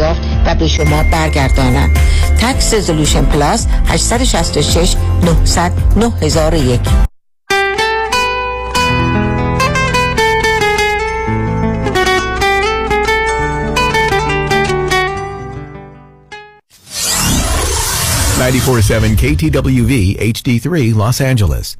دریافت و به شما برگردانند تکس رزولوشن پلاس 866 900 9001 94.7 KTWV HD3 Los Angeles.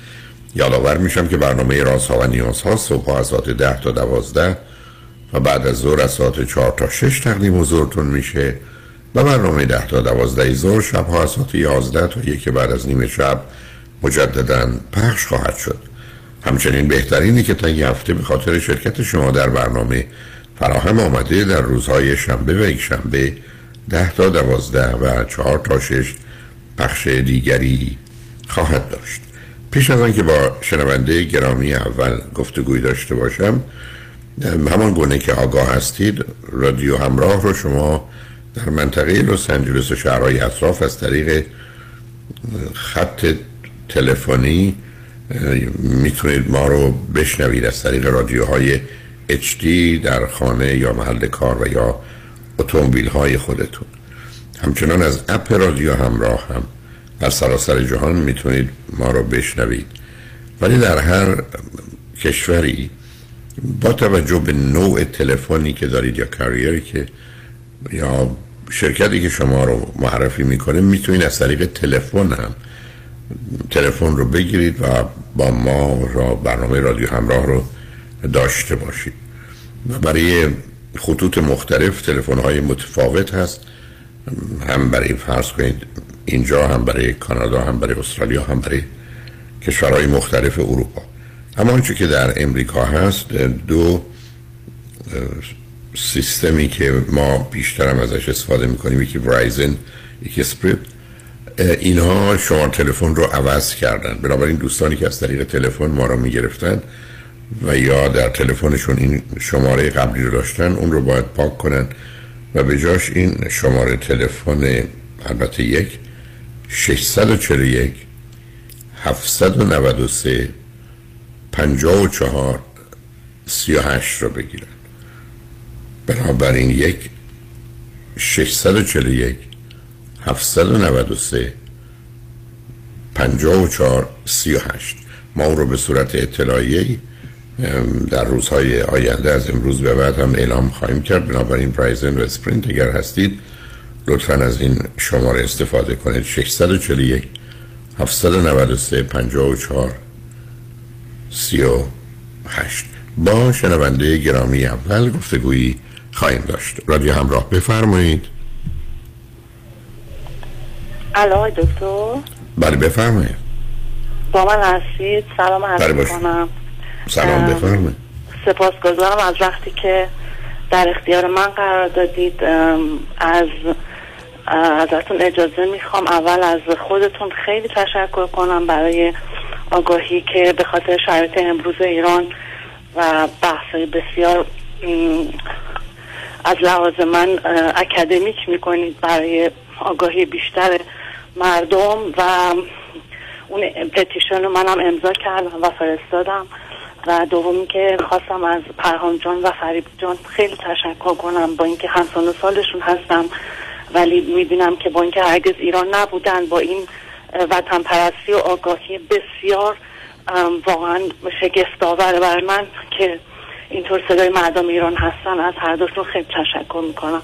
یادآور میشم که برنامه رازها و نیازها صبح از ساعت ده تا دوازده و بعد از ظهر از ساعت چهار تا شش تقدیم حضورتون میشه و برنامه ده تا دوازده ظهر شبها از ساعت یازده تا یک بعد از نیمه شب مجددا پخش خواهد شد. همچنین بهترینی که تا یه هفته به خاطر شرکت شما در برنامه فراهم آمده در روزهای شنبه و یک شنبه ده تا دوازده و چهار تا شش پخش دیگری خواهد داشت. پیش از آنکه با شنونده گرامی اول گفتگوی داشته باشم همان گونه که آگاه هستید رادیو همراه رو شما در منطقه لس آنجلس و شهرهای اطراف از طریق خط تلفنی می‌تونید ما رو بشنوید از طریق رادیوهای HD در خانه یا محل کار و یا اتومبیل های خودتون. همچنان از اپ رادیو همراه هم در سراسر جهان می‌تونید ما رو بشنوید. ولی در هر کشوری با توجه به نوع تلفنی که دارید یا کاریری که یا شرکتی که شما رو معرفی می‌کنه می‌تونید از طریق تلفن هم تلفن رو بگیرید و با ما را برنامه رادیو همراه رو داشته باشید. و برای خطوط مختلف تلفن های متفاوت هست. هم برای فرض کنید اینجا هم برای کانادا هم برای استرالیا هم برای کشورهای مختلف اروپا. اما آنچه که در امریکا هست دو سیستمی که ما بیشتر هم ازش استفاده می‌کنیم یکی ورایزن یکی سپریت اینها شما تلفن رو عوض کردن. بنابراین دوستانی که از طریق تلفن ما رو می‌گرفتن و یا در تلفنشون این شماره قبلی رو داشتن اون رو باید پاک کنن. و به جاش این شماره تلفن البته یک 641 793 54 38 رو بگیرن. بنابراین یک 641 793 54 38 ما اون رو به صورت اطلاعیه در روزهای آینده از امروز به بعد هم اعلام خواهیم کرد. بنابراین پرایزن و اسپرینت اگر هستید لطفا از این شماره استفاده کنید. 641 793 54 38 با شنونده گرامی اول گفتگویی خواهیم داشت. رادیو همراه بفرمایید. الو دکتر. بله بفرمایید. با من هستید؟ سلام عرض بله. کنم سلام بفرمایید. سپاسگزارم از وقتی که در اختیار من قرار دادید. از ازتون اجازه می‌خوام اول از خودتون خیلی تشکر کنم برای آگاهی که به خاطر شرایط امروز ایران و بحث بسیار از لحاظ من اکادمیک می‌کنید برای آگاهی بیشتر مردم و اون پتیشن رو منم امضا کردم و فرستادم و دومی که خواستم از پرهام جان و فریب جان خیلی تشکر کنم با اینکه همسان و سالشون هستم. ولی می‌بینم که با اینکه هرگز ایران نبودن با این وطن پرستی و آگاهی بسیار واقعا شگفت آوره بر من که اینطور صدای مردم ایران هستن از هر دوشون خیلی تشکر می‌کنم.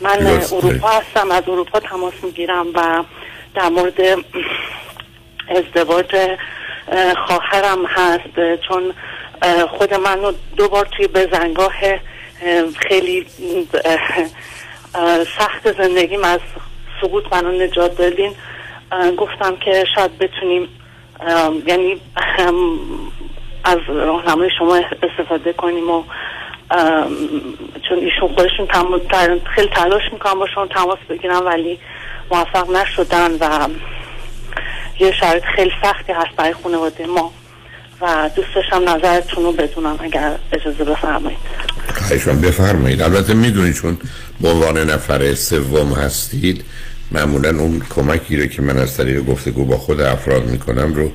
من اروپا هستم از اروپا تماس می‌گیرم و در مورد ازدواج خواهرم هست چون خود من رو دو بار توی بزنگاه خیلی سخت زندگیم از سقوط منو نجات دادین. گفتم که شاید بتونیم یعنی از راهنمای شما استفاده کنیم و چون ایشون خودشون خیلی تلاش می‌کنم با شما تماس بگیرم ولی موفق نشدن و یه شرط خیلی سختی هست برای خانواده ما. و دوست داشتم نظرتون رو بدونم اگر اجازه بفرمایید. خواهشان بفرمایید. البته می‌دونید چون به عنوان نفر سوم هستید معمولا اون کمکی رو که من از طریق گفتگو با خود افراد می‌کنم رو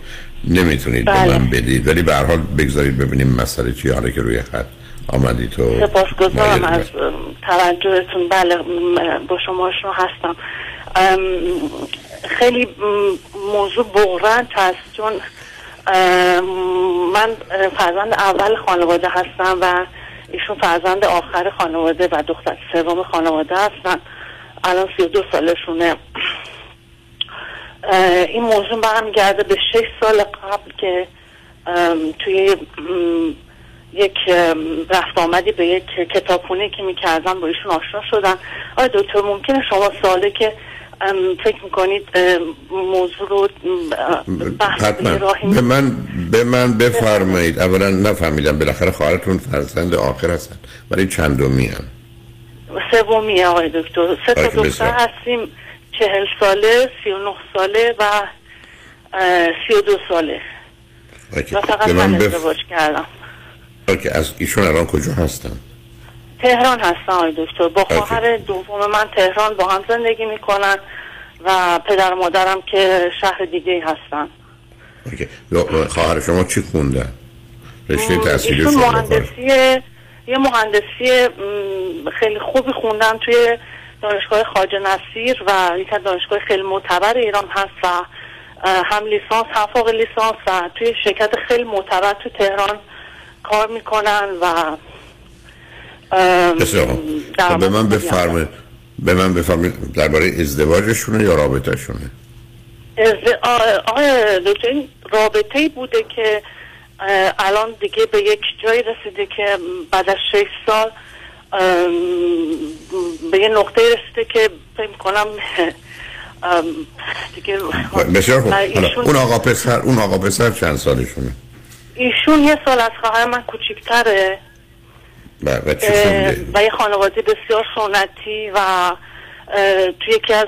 نمی‌تونید بله. به من بدید. ولی به حال بگذارید ببینیم مسئله چی حالا که روی خط آمدید تو سپاسگزارم از توجهتون. بله با شما هستم. خیلی موضوع بغرند هست چون من فرزند اول خانواده هستم و ایشون فرزند آخر خانواده و دختر سوم خانواده هستن. الان سی و دو سالشونه. این موضوع برمیگرده به شش سال قبل که توی یک رفت آمدی به یک کتابخونه که می‌کردم با ایشون آشنا شدن آیا دکتر ممکنه شما ساله که فکر می‌کنید موضوع رو به من به من بفرمایید. اولا نفهمیدم بالاخره خواهرتون فرزند آخر هستن. برای چندمی هم؟ سومی آقای دکتر. سه تا دختر هستیم. چهل ساله سی و نه ساله و سی و دو ساله. و فقط من ازدواج کردم. اوکی از ایشون الان کجا هستن؟ تهران هستن آقای دکتر با خواهر دوم من تهران با هم زندگی می‌کنن و پدر مادرم که شهر دیگه هستن. خواهر شما چی خوندن؟ رشته تحصیلی شما مهندسی یه مهندسی خیلی خوبی خوندن توی دانشگاه خاج نصیر و یک دانشگاه خیلی معتبر ایران هست و هم لیسانس هم فوق لیسانس و توی شرکت خیلی معتبر تو تهران کار می‌کنن و خب به من بفرمایید. به من بفرمایید درباره ازدواجشونه یا رابطهشونه؟ آقای دکتر رابطه بوده که الان دیگه به یک جایی رسیده که بعد از شش سال به یه نقطه رسیده که فکر کنم دیگه بسیار خوب. اون آقا پسر اون آقا پسر چند سالشونه؟ ایشون یه سال از خواهر من کوچیکتره. و, و یه خانواده بسیار سنتی و توی یکی از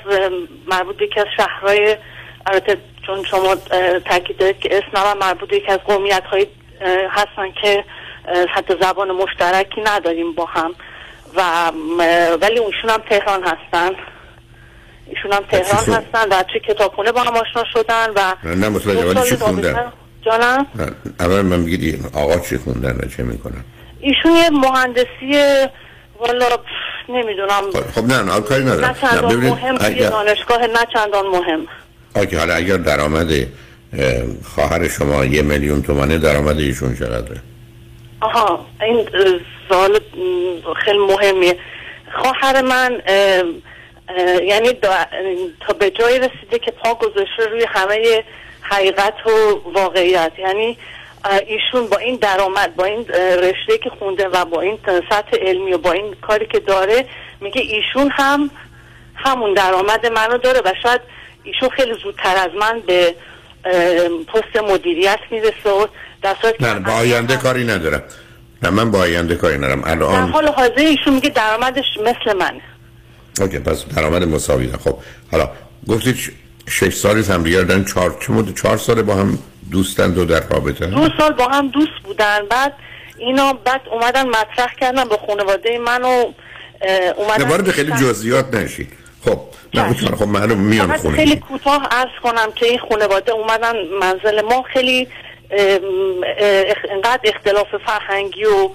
مربوط یکی از شهرهای البته چون شما تاکید دارید که اسم هم مربوط یکی از قومیت های هستن که حتی زبان مشترکی نداریم با هم و ولی اونشون هم تهران هستن. ایشون هم تهران هستن و توی کتابخونه با هم آشنا شدن و نه متوجه ولی چی خوندن؟ جانم؟ اول من میگید آقا چی خوندن و چه می‌کنن؟ ایشون یه مهندسی والا نمی‌دونم. خب نه نه کاری ندارم. نه چندان مهم اگر... دانشگاه نه چندان مهم. آکی حالا اگر درآمد خواهر شما یه میلیون تومنه درآمد ایشون چقدره؟ آها این سوال خیلی مهمیه. خواهر من یعنی تا به جایی رسیده که پا گذاشته روی همه حقیقت و واقعیت. یعنی ایشون با این درآمد با این رشته که خونده و با این سطح علمی و با این کاری که داره میگه ایشون هم همون درآمد منو داره و شاید ایشون خیلی زودتر از من به پست مدیریت می‌رسه و در نه با آینده کاری ندارم. نه من با آینده کاری ندارم. الان در حال حاضر ایشون میگه درآمدش مثل من اوکی پس درآمد مساوی خب حالا گفتید شش سالی هم دیگه دارن چهار چه مدت؟ چهار سال با هم دوستن دو در رابطه؟ دو سال با هم دوست بودن. بعد اینا بعد اومدن مطرح کردن با خانواده من و اه، اومدن وارد خیلی جزئیات نشید خب نه چشم. خب معلوم میان خونه. خیلی کوتاه عرض کنم که این خانواده اومدن منزل ما. خیلی انقدر اختلاف فرهنگی و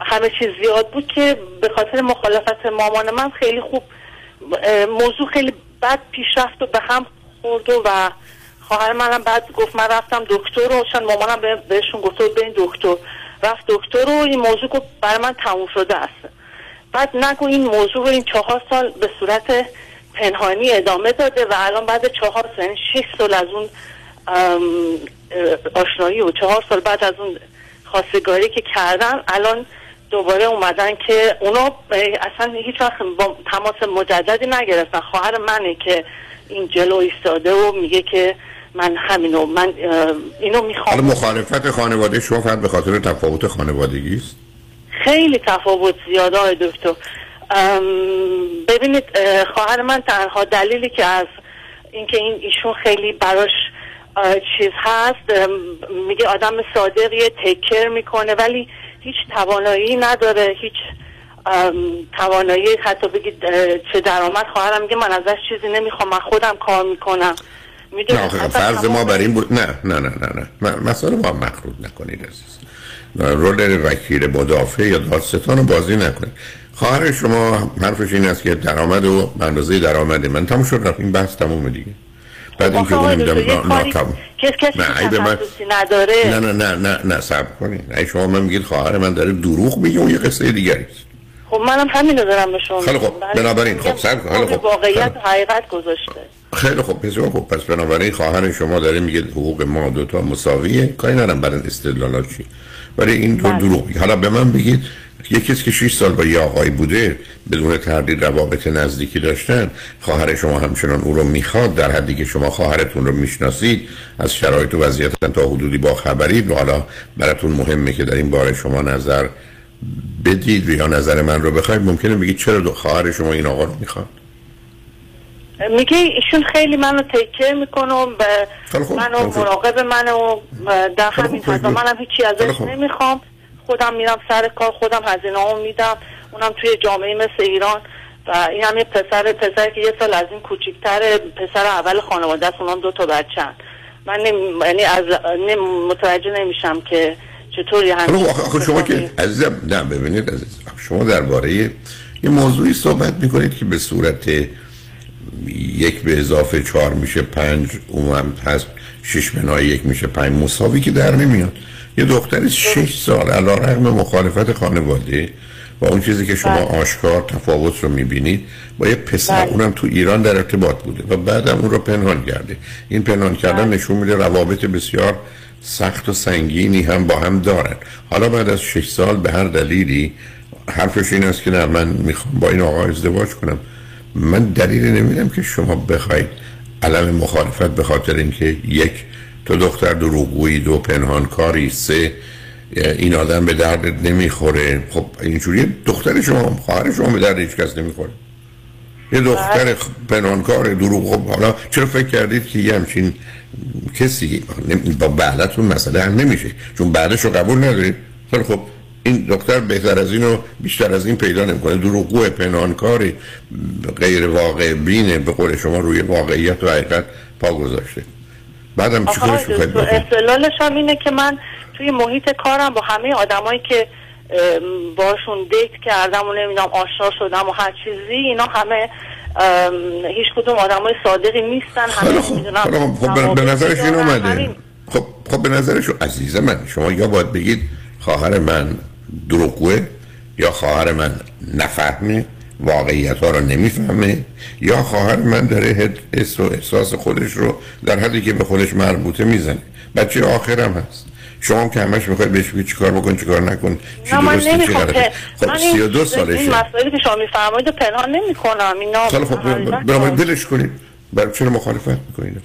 همه چیز زیاد بود که به خاطر مخالفت مامان من خیلی خوب موضوع خیلی بد پیش رفت و به هم خورد و خواهر منم بعد گفت من رفتم دکتر و چون مامانم به- بهشون گفت بود برین دکتر. رفت دکتر و این موضوع گفت برای من تموم شده است. بعد نگو این موضوع رو این چهار سال به صورت پنهانی ادامه داده و الان بعد چهار سال یعنی شش سال از اون آشنایی و چهار سال بعد از اون خواستگاری که کردن الان دوباره اومدن که اونا اصلا هیچ وقت با تماس مجددی نگرفتن. خواهر منه که این جلو ایستاده و میگه که من همینو من اینو حالا می‌خوام مخالفت خانواده شما فقط به خاطر تفاوت خانوادگی است؟ خیلی تفاوت زیاده های دکتر. ببینید اه، خواهر من تنها دلیلی که از اینکه این ایشون خیلی براش چیز هست میگه آدم صادقیه تکر می‌کنه ولی هیچ توانایی نداره هیچ توانایی حتی بگید چه درآمد. خواهرم میگه من ازش چیزی نمی‌خوام من خودم کار می‌کنم. نه آخه فرض ما بر این بود نه نه نه نه نه. مسئله با هم مخلوط نکنید عزیز. نه، رول وکیل مدافع یا دادستان رو بازی نکنید. خواهر شما حرفش این است که درآمد و اندازه درآمد من تموم شد رفت. این بحث تمومه دیگه. بعد اینکه اون دکتر، یه نمی‌دونم کاری ناتمام که کسی نه، که ای به من- نداره. نه نه نه نه نه صبر کنید نه شما من میگید خواهر من داره دروغ میگه اون یه قصه دیگری است. خب منم همینو دارم به شما خیلی خب، میگم. بنابراین خب، صبر خب خب. واقعیت. و حقیقت گذاشته. خیلی خوب بسیار خوب. پس بنابراین خواهر شما داره میگه حقوق ما دو تا مساویه. کاری ندارم برای استدلالات چی ولی این دو بله. دروغ. حالا به من بگید یکی کسی که 6 سال با یه آقای بوده بدون تردید روابط نزدیکی داشتن خواهر شما همچنان او رو می‌خواد در حدی که شما خواهرتون رو می‌شناسید از شرایط و وضعیت تا حدودی با خبرید و حالا براتون مهمه که در این باره شما نظر بدید یا نظر من رو بخواید. ممکنه بگید چرا دو خواهر شما این آقا رو می‌خواد؟ میگه ایشون خیلی منو تکر می‌کنه و منو. مراقب منو در همین حد خیلی منم هیچی ازش. نمی‌خوام. خودم میرم سر کار خودم هزینه هم میدم. اونم توی جامعه مثل ایران. و این هم یه پسر پسر که یه سال از این کوچیکتر پسر اول خانواده است اونم دو تا بچن من نمی... یعنی از نمی... متوجه نمیشم که چطوری همین آخه شما که عزیزم نه ببینید عزیز شما درباره یه موضوعی صحبت می‌کنید که به صورت یک به اضافه چهار میشه پنج اون هم هست شش بنای یک میشه پنج. مساوی که در نمیاد. یه دختری شش سال علا رقم مخالفت خانواده با اون چیزی که شما بله. آشکار تفاوت رو می‌بینید با یه پسر بله. اونم تو ایران در ارتباط بوده و بعدم اون رو پنهان کرده. این پنهان کردن نشون میده روابط بسیار سخت و سنگینی هم با هم دارن. حالا بعد از شش سال به هر دلیلی حرفش این است که نه من می‌خوام با این آقا ازدواج کنم. من دلیلی نمیدم که شما بخواید علم مخالفت به خاطر اینکه یک تو دختر دروغگویی دو پنهانکاری سه این آدم به دردت نمی‌خوره. خب اینجوری دختر شما خواهر شما به درد هیچ کس نمی‌خوره. یه دختر پنهانکار دروغ خب حالا چرا فکر کردید که یه همچین کسی با بعدتون مسئله حل نمیشه؟ چون بعدش رو قبول ندارید. خب. این دختر بهتر از این و بیشتر از این پیدا نمی‌کنه دروغگو پنهانکاری غیر واقع بینه به قول شما روی واقعیت و حقیقت پا گذاشته بعدم چیکارش می‌خواید دکتر، استدلالش هم اینه که من توی محیط کارم با همه آدمایی که باشون دیت کردم و نمی‌دونم آشنا شدم و هر چیزی اینا همه هیچ کدوم آدمای صادقی نیستن همه خوب می‌دونم. خب به- نظرش این. اومده. خب خب به نظرش عزیز من شما یا باید بگید خواهر من دروغگوه یا خواهر من نفهمه واقعیت ها رو نمی‌فهمه یا خواهر من داره حس و احساس خودش رو در حدی که به خودش مربوطه می‌زنه بچه آخرم هست شما هم که همش می‌خواید بهش بگید چیکار بکن چیکار نکن چی درسته چی نمی‌خوام غلطه که خب من این 32 این سالشه مسائلی که شما میفرمایید پنهان نمی کنم اینا خب هست. ولش کنید برای چرا مخالفت می‌کنید؟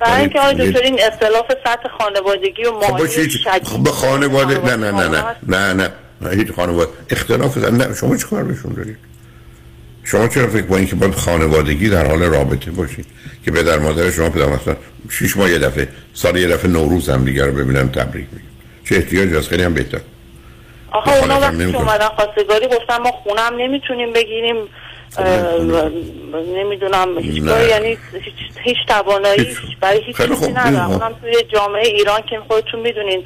برای اینکه آقای دکتر این اختلاف سطح خانوادگی و خب مالی شدید خب به خانواده نه نه نه نه. نه نه نه. هیچ خانواده اختلاف زن- نه شما چه کار بهشون دارید؟ شما چرا فکر با اینکه باید خانوادگی در حال رابطه باشید که پدر مادر شما پدر مثلا شش ماه یه دفعه سال یه دفعه نوروز هم دیگه رو ببینن تبریک میگن چه احتیاجی هست؟ خیلی هم بهتر. آخه اونا وقتی. اومدن خواستگاری گفتن ما خونم نمی‌تونیم بگیریم. نمی‌دونم هیچ یعنی هیچ, هیچ توانایی. برای هیچ چیزی خوب، ندارم. اونم توی جامعه ایران که خودتون می‌دونین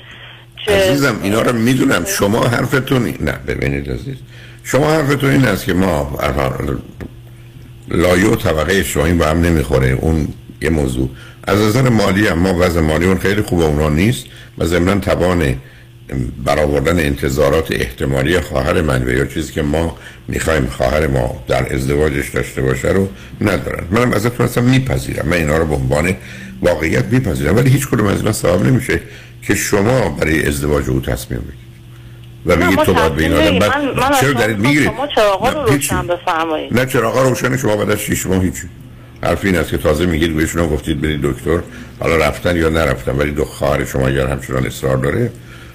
چه عزیزم اینا رو می‌دونم. شما حرفتون نه ببینید عزیز. شما حرفتون این است که ما الان لایه و طبقه اجتماعی با هم نمی‌خوره. اون یه موضوع. از نظر مالی هم ما وضع مالی اون خیلی خوبه اونا نیست. و ضمنا توان برآوردن انتظارات احتمالی خواهر من و یا چیزی که ما می‌خوایم خواهر ما در ازدواجش داشته باشه رو ندارن منم ازتون اصلا میپذیرم من اینا رو به عنوان واقعیت میپذیرم ولی هیچ کدوم از اینا سبب نمیشه که شما برای ازدواج او تصمیم بگیرید و بگید تو باید به این آدم. بعد چرا دارید می‌گیرید شما چراغا رو. روشن بفرمایید. نه چراغا روشن شما بعد از شیش ماه هیچی حرف این است که تازه میگید بهشون گفتید برید دکتر حالا رفتن یا نرفتن ولی دو خواهر شما اگر همچنان اصرار داره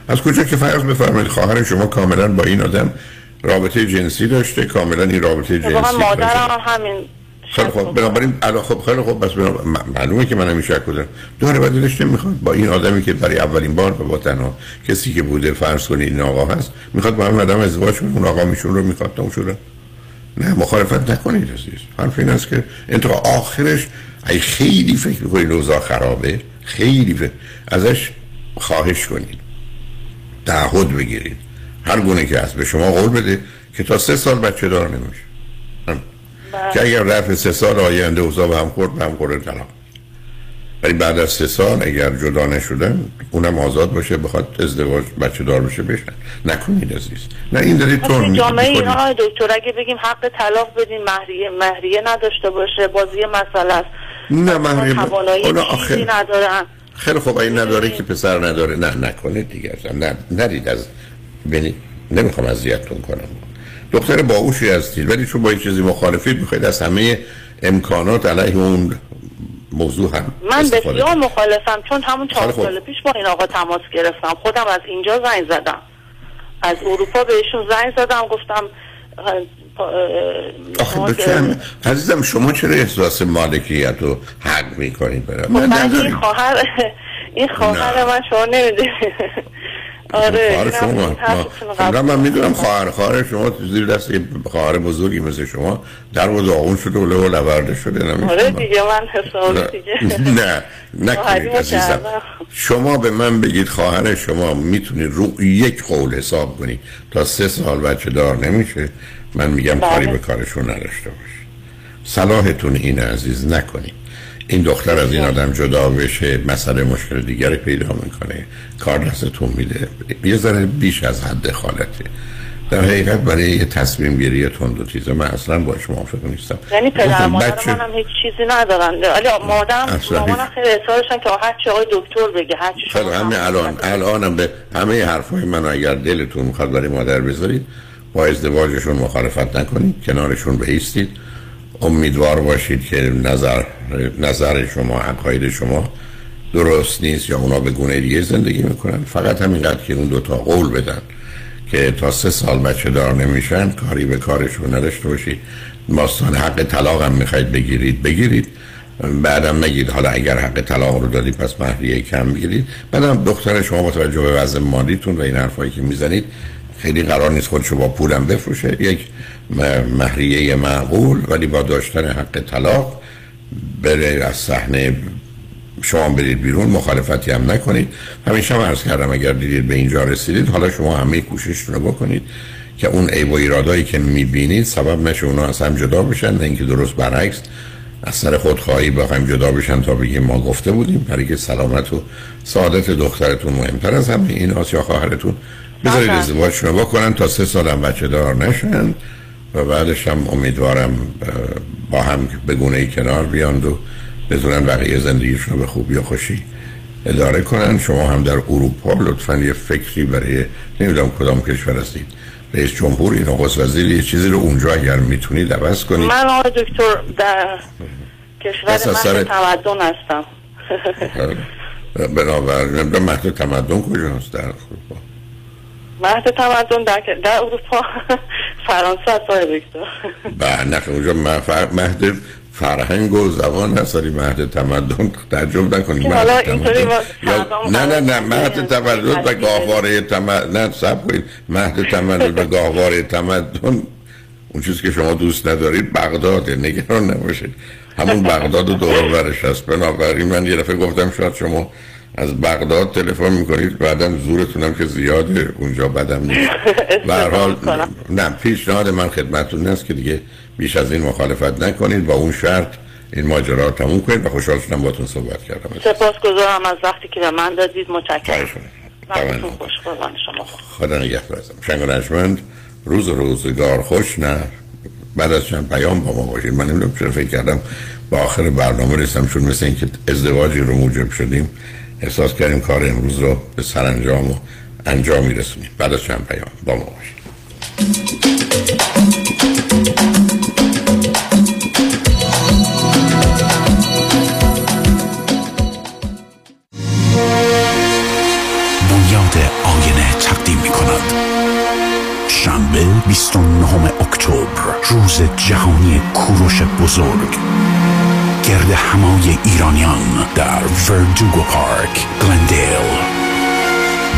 از کجا که فرض بفرمایید خواهر شما کاملا با این آدم رابطه جنسی داشته کاملا این رابطه جنسی داشته. مادرم هم همین خیلی خب بنابراین الان خب خیلی خب بس معلومه که من همیشه شک دارم. داره و دلش نمی‌خواد با این آدمی که برای اولین بار و با تنها کسی که بوده فرض کنید این آقا هست می‌خواد با هم آدم ازدواج کنه. اون آقا میشون رو می‌خواد تموم شده. نه مخالفت نکنید عزیز. حرف این است که انتها آخرش ای خیلی فکر می‌کنید اوضاع خرابه. خیلی فکر. ازش خواهش کنید. تعهد بگیرید. هر گونه که هست. به شما قول بده که تا سه سال بچه دار نمیشه. که اگر رفت سه سال آینده اوضاع به هم خورد به هم خورد طلاق ولی بعد از سه سال اگر جدا نشدن اونم آزاد باشه بخواد ازدواج بچه دار بشه. بشن نکنید عزیز. نه این دارید تون جامعه. ایران آقای دکتر اگه بگیم حق طلاق بدین مهریه مهریه نداشته باشه بازی مسئله است. نه مهریه ب- آخر- ندارن. خیلی خوب این نداره که پسر نداره نه دیگه اصلا. نه نرید از ببینید نمی‌خوام اذیتتون کنم. دختر باهوشی هستید ولی چون با این چیزی مخالفید می‌خواید از همه امکانات علیه اون موضوع هم من بسیار. مخالفم چون همون چهار. سال پیش با این آقا تماس گرفتم. خودم از اینجا زنگ زدم. از اروپا بهشون زنگ زدم گفتم آخه هم- عزیزم شما چرا احساس مالکیت رو حق می‌کنید برای من من این. خواهر این خواهر. من شما نمی‌دونید آره خواهر شما ما- خب، من می‌دونم. خواهر خواهر شما زیر دست خواهر بزرگی مثل شما در و داغون شده و لو لورده شده نمی‌شنم. آره دیگه من حسابی دیگه نه نکنید عزیزم. شما به من بگید خواهر شما می‌تونید رو یک قول حساب کنید تا سه سال بچه دار نمیشه من میگم بله. کاری به کارشون نداشته باشید صلاحتون اینه عزیز نکنید این دختر از این آدم جدا بشه مسئله مشکل دیگری پیدا می‌کنه. کار دستتون میده. یه ذره بیش از حد خالته در حقیقت برای یه تصمیم گیری تند و تیزه من اصلا باش موافق نیستم. یعنی پدر مادر بچه- منم هیچ چیزی ندارن. ولی مادرم مامانم. خیلی اصرارشن که هر چی آقای دکتر بگه هر چی شما همه هم الان. الانم به همه حرفای من اگر دلتون می‌خواد برای مادر بذارید با ازدواجشون مخالفت نکنید کنارشون بیستید امیدوار باشید که نظر نظر شما عقاید شما درست نیست یا اونا به گونه دیگه زندگی می‌کنن. فقط همینقدر که اون دوتا قول بدن که تا سه سال بچه دار نمیشن کاری به کارشون نداشته باشید. ماستان حق طلاق هم می‌خواید بگیرید بگیرید. بعدم نگید حالا اگر حق طلاق رو دادید پس مهریه کم بگیرید. بعدم دختر شما با توجه به وضع مالیتون و این حرفایی که می‌زنید خیلی قرار نیست خودشو با پولم بفروشه. یک مهریه معقول ولی با داشتن حق طلاق بره از صحنه شما برید بیرون مخالفتی هم نکنید. همیشه هم عرض کردم اگر دیدید به اینجا رسیدید حالا شما همه کوششتون رو بکنید که اون عیب و ایرادایی که می‌بینید سبب نشه اونا از هم جدا بشن نه اینکه درست برعکس. از سر خودخواهی بخوایم جدا بشن تا بگیم ما گفته بودیم. برای که سلامت و سعادت دخترتون مهمتر از همه این یا خواهرتون. بذارید بله. ازدواجشون رو بکنن تا سه سال هم بچه دار نشن و بعدش هم امیدوارم با هم به گونه ای کنار بیاند و بتونن بقیه زندگیشون رو به خوبی و خوشی اداره کنن. شما هم در اروپا لطفا یه فکری برای نمی‌دونم کدام کشور هستید رئیس جمهور این نخست وزیر یه چیزی رو اونجا اگر می‌تونید عوض کنید. من آقای دکتر در کشور سر- تمدن هستم. بنابراین نمی‌دونم مهد تمدن کجاست در اروپا؟ مهد تمدن در, در اروپا. فرانسه است آقای دکتر به نه اونجا مه- مهد فرهنگ و زبان هست ولی مهد تمدن. تعجب نکنید حالا تمدن. اینطوری نه نه نه مهد. تولد و گاهواره تمدن نه سب کنید. مهد تولد و گاهواره تمدن. اون چیزی که شما دوست ندارید بغداده نگران نباشید. همون بغداد و دور برش هست. بنابراین من یه دفعه گفتم شاید شما از بغداد تلفن می‌کنید بعدم زورتونم که زیاده اونجا بدم نیست. حال. نه پیشنهاد من خدمتتون است که دیگه بیش از این مخالفت نکنید. با اون شرط این ماجرا رو تموم کنید و خوشحال شدم باتون صحبت کردم. سپاسگزارم از وقتی که به من دادید. متشکرم. خوش شما. خدا نگهدار ازم شنگ روز روزگار خوش. نه بعد از چند پیام با ما باشید. من نمی‌دونم چرا فکر کردم با آخر برنامه رسم چون مثل اینکه ازدواجی رو موجب شدیم احساس کردیم کار امروز رو به سرانجام و انجام میرسونیم. بعد از چند پیام. با ما شنبه 29 اکتبر روز جهانی کوروش بزرگ. گرد همای ایرانیان در وردوگو پارک گلندیل.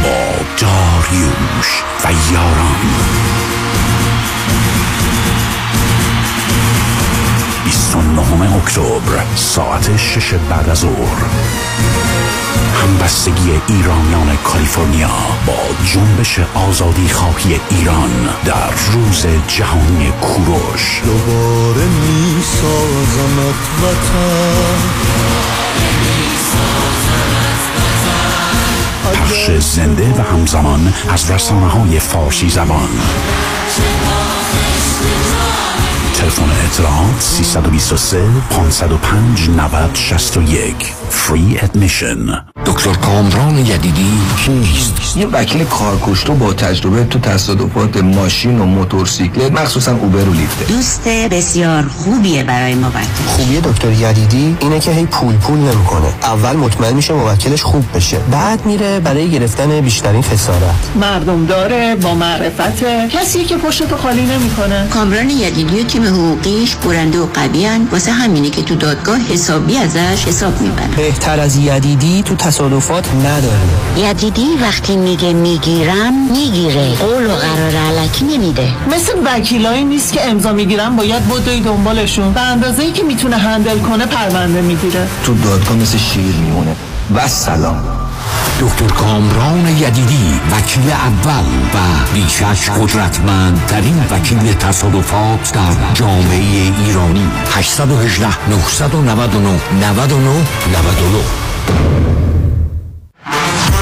با داریوش و یاران. 29 اکتبر ساعت 6 بعد از ظهر. همبستگی ایرانیان کالیفرنیا با جنبش آزادی خواهی ایران در روز جهانی کوروش. دوباره می سازمت وطن. پخش زنده و همزمان از رسانه های فارسی زبان. تلفن اطلاعات 323 505 90 61 فری ادمیشن دکتر کامران یدیدی کیست؟ یه وکیل کارکشته با تجربه تو تصادفات ماشین و موتورسیکلت مخصوصا اوبر و لیفته. دوست بسیار خوبیه برای موکل. خوبی دکتر یدیدی؟ اینه که هی پول پول نمی‌کنه اول مطمئن میشه موکلش خوب بشه. بعد میره برای گرفتن بیشترین خسارت. مردم داره با معرفت کسی که پشتو خالی نمی‌کنه. کامران یدیدی و تیم حقوقیش برنده و قویان واسه همینه که تو دادگاه حسابی ازش حساب می‌برن بهتر از یدیدی تو تصادفات نداره. یدیدی وقتی میگه می‌گیرم می‌گیره. قول و قرار علکی نمیده. مثل وکیلایی نیست که امضا می‌گیرن باید بدوی دنبالشون. به اندازه ای که می‌تونه هندل کنه پرونده می‌گیره. تو دادگاه مثل شیر میمونه. و سلام. دکتر کامران یدیدی وکیل اول و بیشش قدرتمندترین وکیل تصادفات در جامعه ایرانی. 818 999 99 99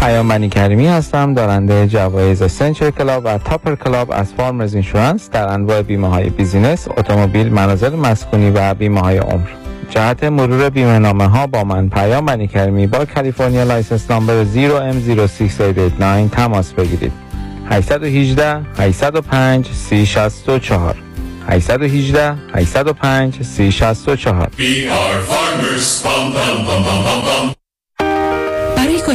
پیام بنی کریمی هستم دارنده جوایز Century Club و Topper Club از Farmers Insurance در انواع بیمه های business، اتومبیل، منازل مسکونی و بیمه های عمر. جهت مرور بیمه نامه ها با من پیام بنی کریمی با کالیفرنیا license number 0M06889 تماس بگیرید. 818 805 3064 818 805 3064 برای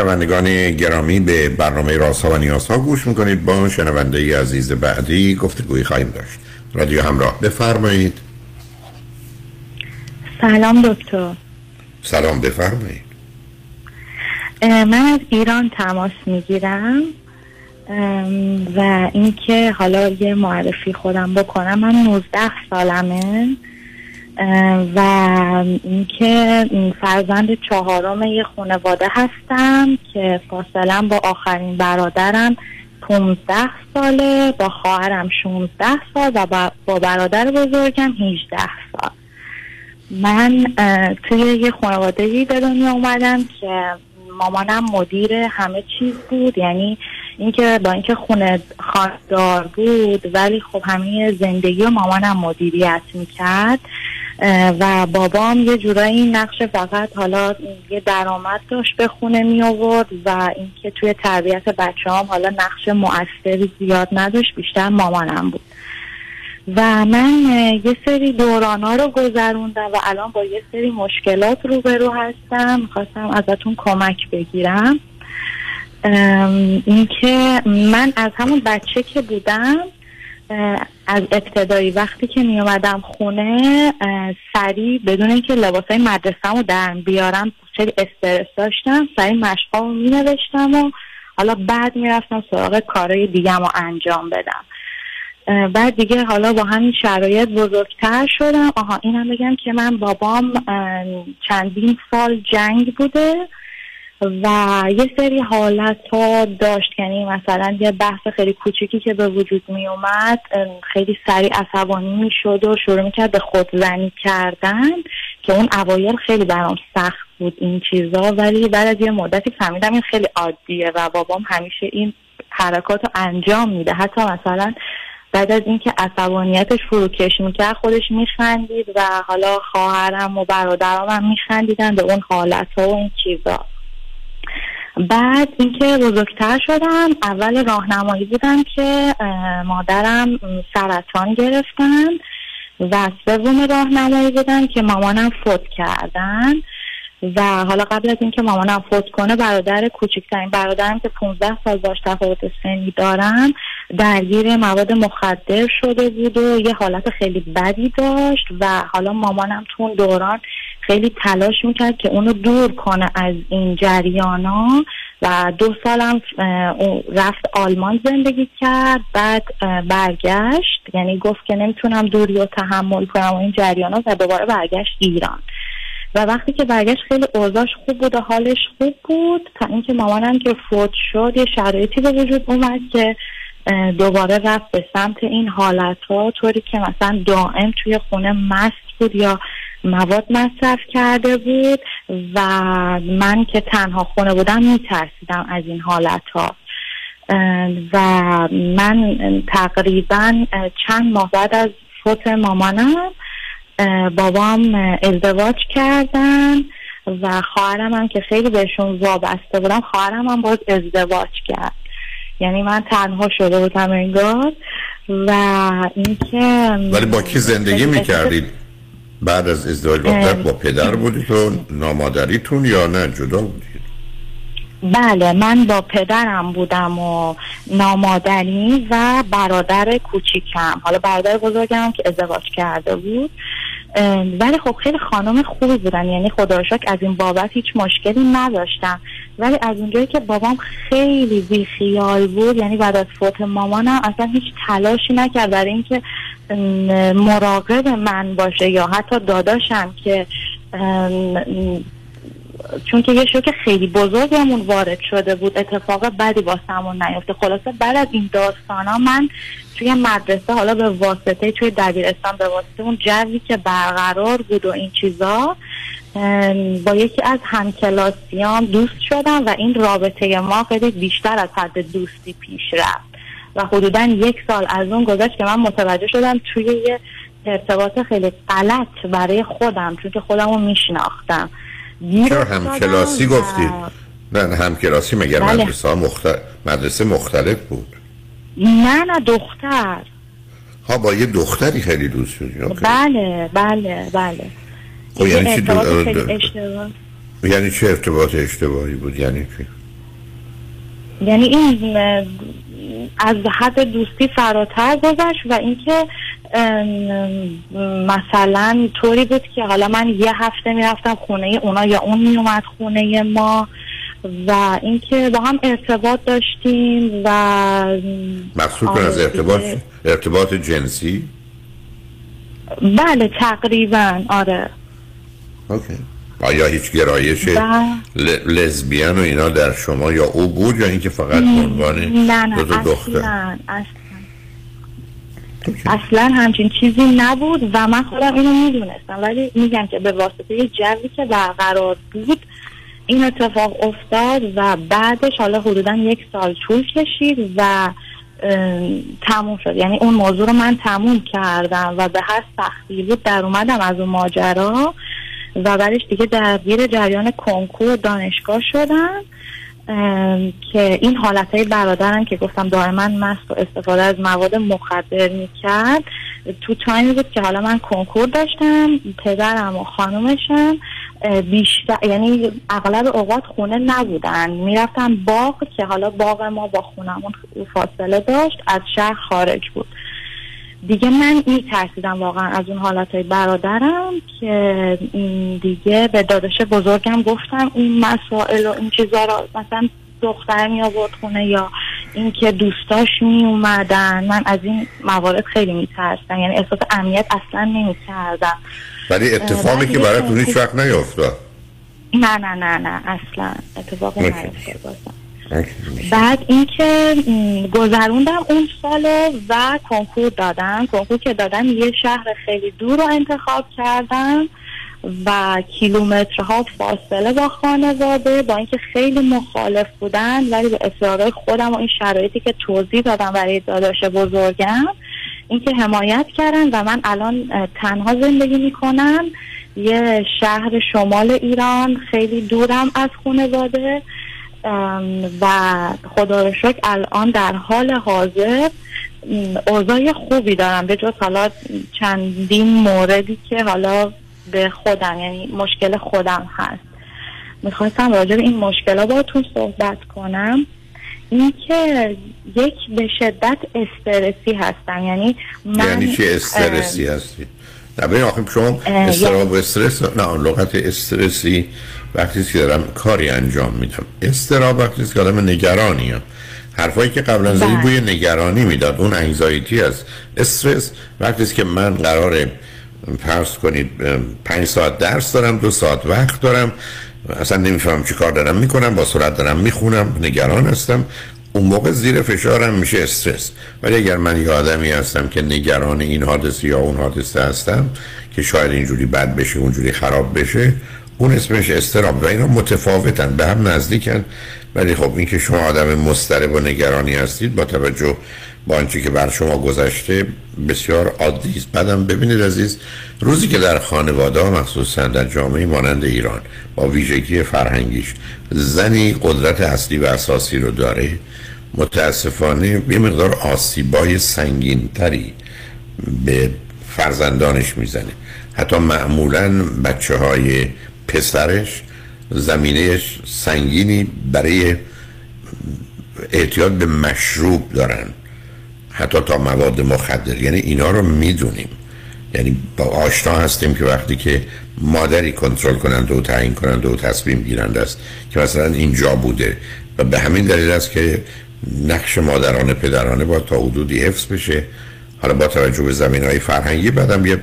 شنوندگان گرامی به برنامه راست ها و نیاز ها گوش می‌کنید. با شنونده ای عزیز بعدی گفتگوی خواهیم داشت. رادیو همراه بفرمایید. سلام دکتر. سلام بفرمایید. من از ایران تماس می‌گیرم. و اینکه حالا یه معرفی خودم بکنم. من 19 سالمه. و اینکه فرزند چهارم یه خانواده هستم که فاصلم با آخرین برادرم 15 ساله با خواهرم 16 سال و با برادر بزرگم 18 سال. من توی یه خانواده به دنیا اومدم که مامانم مدیر همه چیز بود. یعنی اینکه با اینکه خونه خاندار بود ولی خب همه زندگی و مامانم مدیریت می‌کرد. و بابام یه جورایی نقش فقط حالا یه درآمد داشت به خونه می آورد و اینکه توی تربیت بچه هم حالا نقش مؤثری زیاد نداشت بیشتر مامانم بود. و من یه سری دوران ها رو گذروندم و الان با یه سری مشکلات روبرو هستم. می‌خواستم ازتون کمک بگیرم. اینکه من از همون بچه که بودم از ابتدایی وقتی که می اومدم خونه سریع بدون اینکه لباسای مدرسه رو در بیارم خیلی استرس داشتم سریع مشقا رو می نوشتم و حالا بعد می‌رفتم سراغ کارهای دیگه رو انجام بدم. بعد دیگه حالا با همین شرایط بزرگتر شدم. آها اینم بگم که من بابام چندین سال جنگ بوده. و یه سری حالت ها داشت. یعنی مثلا یه بحث خیلی کوچیکی که به وجود می اومد خیلی سریع عصبانی می شد و شروع می کرد به خودزنی کردن که اون اوایل خیلی برام سخت بود این چیزا. ولی بعد از یه مدتی فهمیدم این خیلی عادیه و بابام همیشه این حرکات رو انجام میده. حتی مثلا بعد از اینکه عصبانیتش فروکش می‌کرد خودش میخندید و حالا خواهرم و برادرم هم میخندیدن به اون حالت ها و این چیزا. بعد اینکه بزرگتر شدم اول راهنمایی بودم که مادرم سرطان گرفتن و سوم راهنمایی بودم که مامانم فوت کردن. و حالا قبل از اینکه مامانم فوت کنه برادر کوچکترین برادرم که 15 سال باش تفاوت سنی دارم درگیر مواد مخدر شده بود و یه حالت خیلی بدی داشت و حالا مامانم تو دوران خیلی تلاش می‌کرد که اونو دور کنه از این جریانا و دو سالم رفت آلمان زندگی کرد بعد برگشت. یعنی گفت که نمی‌تونم دوری و تحمل کنم و این جریانا و دوباره برگشت ایران. و وقتی که برگشت خیلی اوضاش خوب بود و حالش خوب بود. تا اینکه مامانم که فوت شد یه شرایطی به وجود اومد که دوباره رفت به سمت این حالت ها طوری که مثلا دائم توی خونه مست بود یا مواد مصرف کرده بود و من که تنها خونه بودم میترسیدم از این حالت ها و من تقریبا چند ماه بعد از فوت مامانم بابام ازدواج کردن و خواهرم هم که خیلی بهشون وابسته بودم خواهرم هم باز ازدواج کرد. یعنی من تنها شده بودم انگار و اینکه ولی با کی زندگی می‌کردید بعد از ازدواج با, با پدر بودید و نامادریتون یا نه؟ جدا بودید. بله من با پدرم بودم و نامادری و برادر کوچیکم. حالا برادر بزرگم که ازدواج کرده بود. ولی خب خیلی خانم خوبی بودن. یعنی خدا از این بابت هیچ مشکلی نداشتم ولی از اونجایی که بابام خیلی بیخیال بود یعنی بعد از فوت مامانم اصلا هیچ تلاشی نکرد برای اینکه مراقب من باشه یا حتی داداشم که چون که یه شوک خیلی بزرگمون وارد شده بود اتفاق بدی واسمون نیفته. خلاصه بعد از این داستان ها من توی مدرسه حالا به واسطه توی دبیرستان به واسطه اون جوی که برقرار بود و این چیزا با یکی از همکلاسیام دوست شدم و این رابطه ما خیلی بیشتر از حد دوستی پیش رفت. و حدودا یک سال از اون گذشت که من متوجه شدم توی یه ارتباط خیلی غلط برای خودم چون که خودم رو میشناختم. چرا هم کلاسی گفتید نه هم کلاسی مگر بله. مدرسه ها مختلف مدرسه مختلف بود. نه نه دختر. ها با یه دختری خیلی دوست شدی. بله بله بله. خب یعنی چی دو- دو- اشتباه. یعنی چه ارتباط اشتباهی بود؟ یعنی چی؟ یعنی این از حد دوستی فراتر گذشت و اینکه مثلا طوری بود که حالا من یه هفته می‌رفتم خونه اونا یا اون میومد خونه ما و اینکه با هم ارتباط داشتیم و مقصود کن از آره ارتباط. ارتباط جنسی؟ بله تقریبا آره. اوکی. آیا هیچ گرایش لزبیان و اینا در شما یا او بود یا اینکه فقط عنوان نه نه دو تا دختر؟ اصلا اصلا اصلا همچین چیزی نبود و من خودم اینو می‌دونستم. ولی میگم که به واسطه یه جوی که برقرار بود این اتفاق افتاد و بعدش حالا حدودا یک سال طول کشید و تموم شد. یعنی اون موضوع رو من تموم کردم و به هر سختی بود در اومدم از اون ماجرا و بعدش دیگه درگیر جریان کنکور دانشگاه شدم. که این حالت های برادرم که گفتم دائما مست و استفاده از مواد مخدر می‌کرد تو تایمی بود که حالا من کنکور داشتم پدرم و خانومشم بیشتر یعنی اغلب اوقات خونه نبودن. می‌رفتن باغ که حالا باغ ما با خونمون فاصله داشت از شهر خارج بود. دیگه من میترسیدم واقعا از اون حالت های برادرم که دیگه به داداش بزرگم گفتم این مسائل و این چیزا رو مثلا دختر می آورد خونه یا اینکه دوستاش می اومدن من از این موارد خیلی میترسیدم. یعنی احساس امنیت اصلا نمی کردم ولی اتفاقی که براتون هیچ وقت نیفتاد. نه نه نه نه اصلا. اتفاقی. نیفتاد. بعد اینکه گذروندم اون سال و کنکور دادم. کنکور که دادم یه شهر خیلی دور رو انتخاب کردم و کیلومترها فاصله با خانواده با اینکه خیلی مخالف بودن ولی به اصرارهای خودم و این شرایطی که توضیح دادم برای داداش بزرگم اینکه حمایت کردن و من الان تنها زندگی می‌کنم. یه شهر شمال ایران خیلی دورم از خانواده. و خدا رو شکر الان در حال حاضر. اوضاع خوبی دارم به جز حالا چندین موردی که حالا به خودم یعنی مشکل خودم هست. می‌خواستم راجع به این مشکل باتون صحبت کنم. اینکه یک به شدت استرسی هستم یعنی من یعنی چه استرسی هستی؟ نه ببین آخه شما استراب و استرس نه لغت استرسی وقتی که دارم کاری انجام میدم. استراب وقتی که آدم نگرانیم حرفایی که قبلا زدی بله. بوی نگرانی می‌داد. اون انگزایتی است استرس. وقتی که من قرار فرض کنید پنج ساعت درس دارم دو ساعت وقت دارم. اصلا نمی‌فهمم چی کار دارم می‌کنم. با سرعت دارم می‌خونم. نگران هستم. اون موقع زیر فشارم میشه استرس. ولی اگر من یه آدمی هستم که نگران این حادثه یا اون حادثه هستم که شاید اینجوری بد بشه اونجوری خراب بشه اون اسمش استراب و اینا متفاوتن به هم نزدیکن. ولی خب این که شما آدم مضطرب و نگرانی هستید با توجه با آنچه که بر شما گذشته بسیار عادی است. بعدم ببینید عزیز روزی که در خانواده مخصوصا در جامعه مانند ایران با ویژگی فرهنگیش زنی قدرت اصلی و اساسی رو داره متاسفانه یه مقدار آسیبای سنگینتری به فرزندانش می‌زنه. حتی معمولا بچه های پسرش زمینهش سنگینی برای اعتیاد به مشروب دارن. حتی تا مواد مخدر. یعنی اینا رو می‌دونیم. یعنی با آشنا هستیم که وقتی که مادری کنترل کنند و تعیین کنند و تصمیم گیرند است که مثلا اینجا بوده و به همین دلیل است که نقش مادرانه پدرانه با تا حدودی حفظ بشه. حالا با توجه به زمین های فرهنگی بعدم یه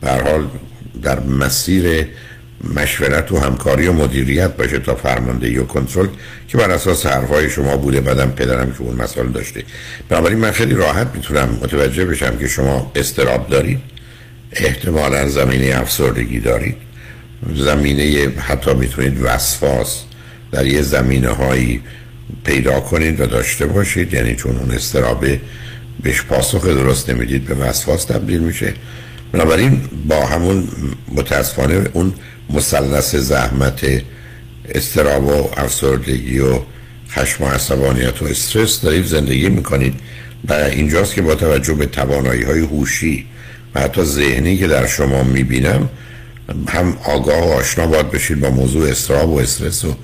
به حال در مسیر مشورت و همکاری و مدیریت باشه تا فرماندهی و کنترل که بر اساس حرفهای شما بوده بعدم پدرم که اون مسائل داشته. بنابراین من خیلی راحت می‌تونم متوجه بشم که شما استراب دارید. احتمالا زمینه افسردگی دارید. زمینه حتی می‌تونید وسواس در یه زمینه هایی پیدا کنید و داشته باشید. یعنی چون اون استرابه بهش پاسخ درست نمی‌دید به وسواس تبدیل میشه. بنابراین با همون متاسفانه اون مثلث زحمت استراب و افسردگی و خشم و عصبانیت و استرس دارید زندگی می‌کنید. و اینجاست که با توجه به توانایی های هوشی و حتی ذهنی که در شما می‌بینم هم آگاه و آشنا باید بشید با موضوع استراب و استرس و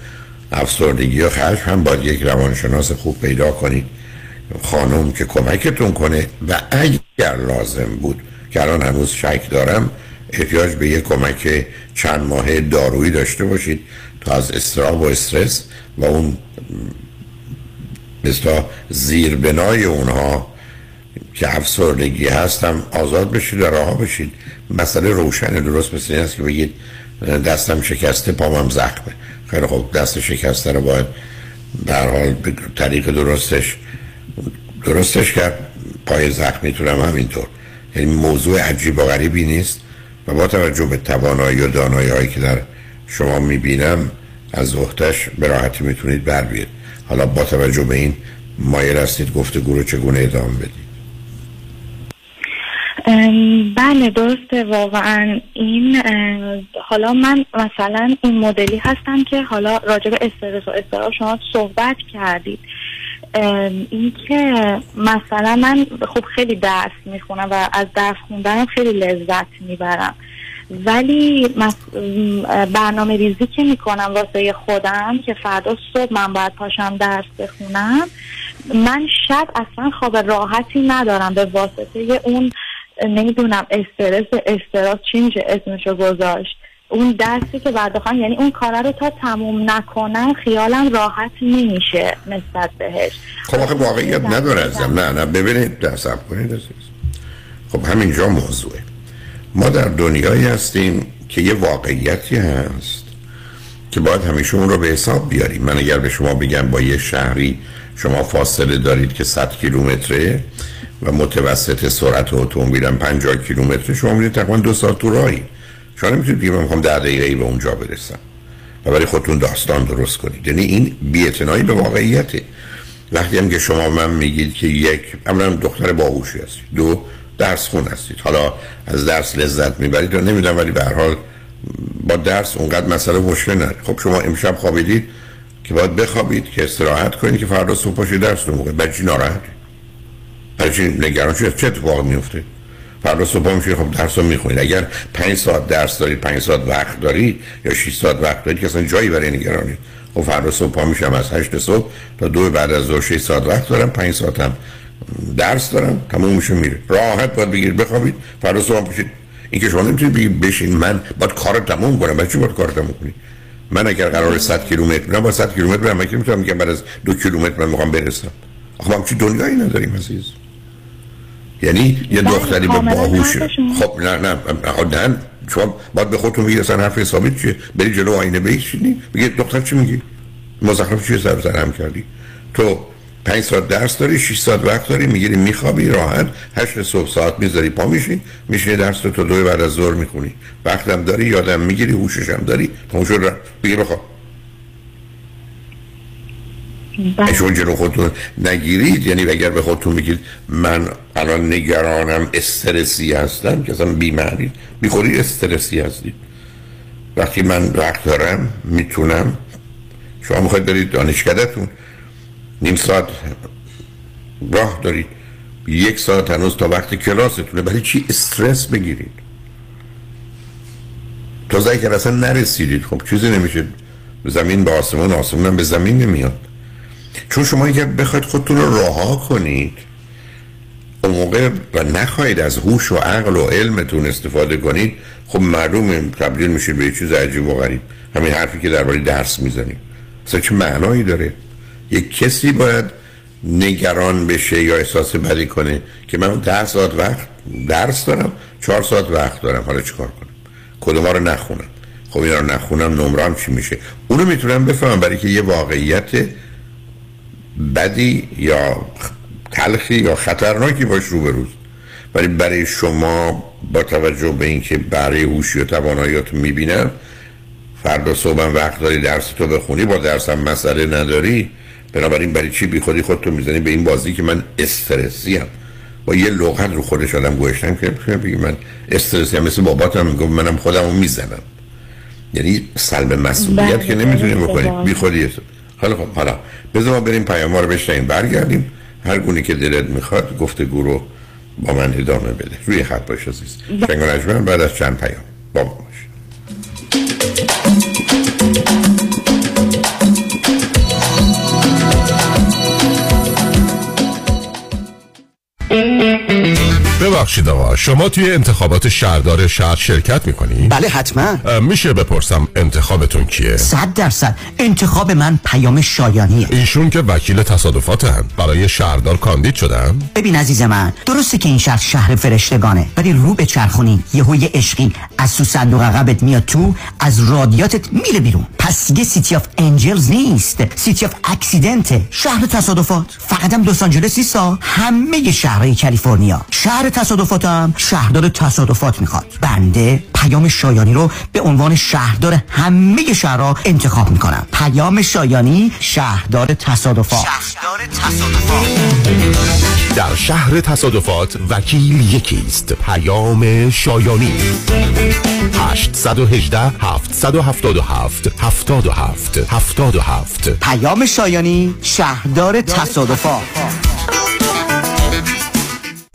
افسردگی و خشم. هم باید یک روانشناس خوب پیدا کنید خانم که کمکتون کنه. و اگر لازم بود که الان هنوز شک دارم احتیاج به یک کمک چند ماه دارویی داشته باشید تا از استراب و استرس و اون مثلا زیربنای اونها که افسردگی هستم آزاد بشید و بشید. مسئله روشن درست مثل این است که بگید دستم شکسته پامم زخمه. خیلی خوب. دست شکسته رو باید در حال طریق درستش درستش کرد. پای زخم می‌تونم همینطور. یعنی موضوع عجیب و غریبی نیست. و با توجه به توانایی و دانایی هایی که در شما می‌بینم از وقتش به راحتی می‌تونید بر بیاد حالا با توجه به این مایل هستید گفتگو رو چگونه ادامه بدید؟ بله درسته. واقعا این حالا من مثلا این مدلی هستم که حالا راجع به استرس و استراب شما صحبت کردید. این که مثلا من خب خیلی درس می‌خونم و از درس خوندنم خیلی لذت می‌برم. ولی برنامه ریزی که می‌کنم واسه خودم که فردا صبح من باید پاشم درس بخونم من شب اصلا خواب راحتی ندارم به واسطه اون نمی‌دونم استرس استراس چی میشه اسمشو گذاشت. اون درسی که بعد یعنی اون کارا رو تا تموم نکنم خیالم راحت نمیشه نسبت بهش. خب آخه واقعیت نداره ازم نه نه ببینید درسم کنید عزیز خب همینجا موضوعه ما در دنیایی هستیم که یه واقعیتی هست که باید همیشه اون رو به حساب بیاریم. من اگر به شما بگم با یه شهری شما فاصله دارید که 100 کیلومتره و متوسط سرعت اتومبیلم 50 کیلومتر شما میرید تقریبا دو ساعت تو راهی. شما نمی‌تونید بگید من می‌خوام 10 دقیقه ای به اونجا برسم. و برای خودتون داستان درست کنید. یعنی این بی‌اعتنایی به واقعیته. وقتی هم که شما من میگید که یک اولا دختر باهوشی هستید. دو درس خون هستید. حالا از درس لذت می‌برید و نمی‌دونم ولی به هر حال با درس اونقدر مسئله مشکل نداره. خب شما امشب خوابیدید که باید بخوابید که استراحت کنید که فردا صبح پاشید درس رو موقع بچی ناراحتی؟ برای نگران چه اتفاق میفته فردا صبح میشه خب درس رو می‌خونید. اگر پنج ساعت درس دارید پنج ساعت وقت دارید یا 6 ساعت وقت دارید که اصلا جایی برای نگرانی. خب فردا صبح میشم از 8 صبح تا دو بعد از ظهر 6 ساعت وقت دارم 5 ساعت هم درس دارم تموم میشه میره. راحت باید بگیرید بخوابید فردا صبح بشید این که شما نمی‌تونید بگید بشین من باید کار تموم کنم. بچه باید کار تموم کنید من اگر قرار 100 کیلومتر برم با 100 کیلومتر برم که می‌تونم میگم بعد از دو کیلومتر من می‌خوام برسم. آخه ما چی دنیایی نداریم عزیز. یعنی یه دختری با باهوش خب نه نه نه شما باید به خودتون بگید اصلا حرف حسابی چیه؟ بری جلو آینه بشینی بگی دختر چی میگی؟ مزخرف چیه سر سر هم کردی؟ تو پنج ساعت درس داری 6 ساعت وقت داری می‌گیری میخوابی راحت هشت صبح ساعت می‌ذاری پا میشی میشینی درس تو دو بعد از ظهر می‌خونی. وقتم داری یادم می‌گیری هوشش هم داری تموم شد بگی بخواب. شما جلو خودتون نگیرید. یعنی اگر به خودتون بگید من الان نگرانم استرسی هستم که اصلا بیمعنی بیخوری استرسی هستید. وقتی من وقت دارم می‌تونم. شما می‌خواید برید دانشکدتون نیم ساعت راه دارید. یک ساعت هنوز تا وقت کلاستونه برای چی استرس بگیرید؟ تا که اصلا نرسیدید. خب چیزی نمیشه. زمین به آسمون آسمون به زمین نمیاد. چون شما اگر بخواید خودتون رو رها کنید اون موقع و نخواهید از هوش و عقل و علمتون استفاده کنید خب معلوم تبدیل میشید به یه چیز عجیب و غریب. همین حرفی که درباره درس می‌زنیم. اصلا چه معنایی داره؟ یک کسی باید نگران بشه یا احساس بدی کنه که من ده ساعت وقت درس دارم چهار ساعت وقت دارم حالا چیکار کنم؟ کدوم رو نخونم؟ خب اینا رو نخونم نمرم چی میشه؟ اونو می‌تونم بفهمم برای که یه واقعیت بدی یا تلخی یا خطرناکی باش روبروز ولی برای شما با توجه به اینکه برای هوشی و تواناییات می‌بینم فردا صبح وقت داری درس تو بخونی با درسم مسئله نداری. بنابراین برای چی بی خودی خودتو می‌زنی به این بازی که من استرسی هم با یه لغت رو خودش آدم گوشتم که بگی من استرسی هم مثل باباتم میگم منم خودم رو می‌زنم. یعنی سلب مسئولیت بله، که نمی‌تونیم بله، بکنیم بله. بی خودی حالا خب حالا. بذار ما بریم پیام رو بشنیم برگردیم. هر گونه که دلت می‌خواد گفتگو رو با من ادامه بده. روی خط باش عزیز. شنگ بعد از چند پیام. با ما باش. ببخشید آقا. شما توی انتخابات شهردار شهر شرکت می‌کنی؟ بله حتما. میشه بپرسم انتخابتون کیه؟ صد درصد. انتخاب من پیام شایانیه. ایشون که وکیل تصادفاتن. برای شهردار کاندید شدن؟ ببین عزیز من درسته که این شهر شهر فرشتگانه ولی رو بچرخونی. یه عشقی از تو صندوق عقبت میاد تو از رادیاتورت میره بیرون. پس دیگه City of Angels نیست. City of Accident ه شهر تصادفات. فقط هم لس آنجلس نیستا. همه شهرهای کالیفرنیا. شهر تصادفاتم شهردار تصادفات می‌خواد. بنده پیام شایانی رو به عنوان شهردار همه شهرها انتخاب می‌کنم. پیام شایانی شهردار تصادفات. شهردار تصادفات. در شهر تصادفات وکیل یکیست پیام شایانی. 818 777 77 77 پیام شایانی شهردار تصادفات.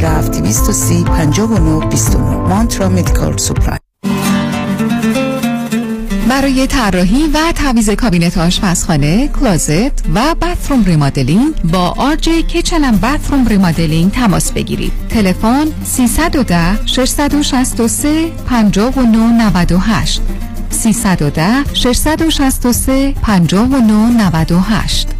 230 59 29 Mantra Medical Supply. برای طراحی و تعویض کابینت آشپزخانه، closet و bathroom remodeling با RJ Kitchen and Bathroom Remodeling تماس بگیرید. تلفن 310 663 5998 310 663 5998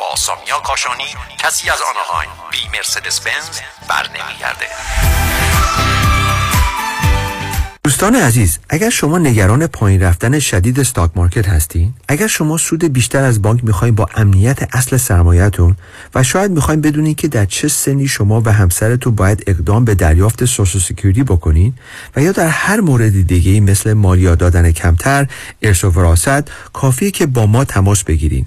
با سامیا کاشانی کسی از آنهایم بی مرسدس بنز بر نمیگرده دوستان عزیز اگر شما نگران پایین رفتن شدید استاک مارکت هستین اگر شما سود بیشتر از بانک می‌خواین با امنیت اصل سرمایهتون و شاید می‌خواین بدونین که در چه سنی شما و همسرتون باید اقدام به دریافت Social Security بکنین و یا در هر مورد دیگه مثل مالیات دادن کمتر ارث و وراثت کافیه که با ما تماس بگیرین.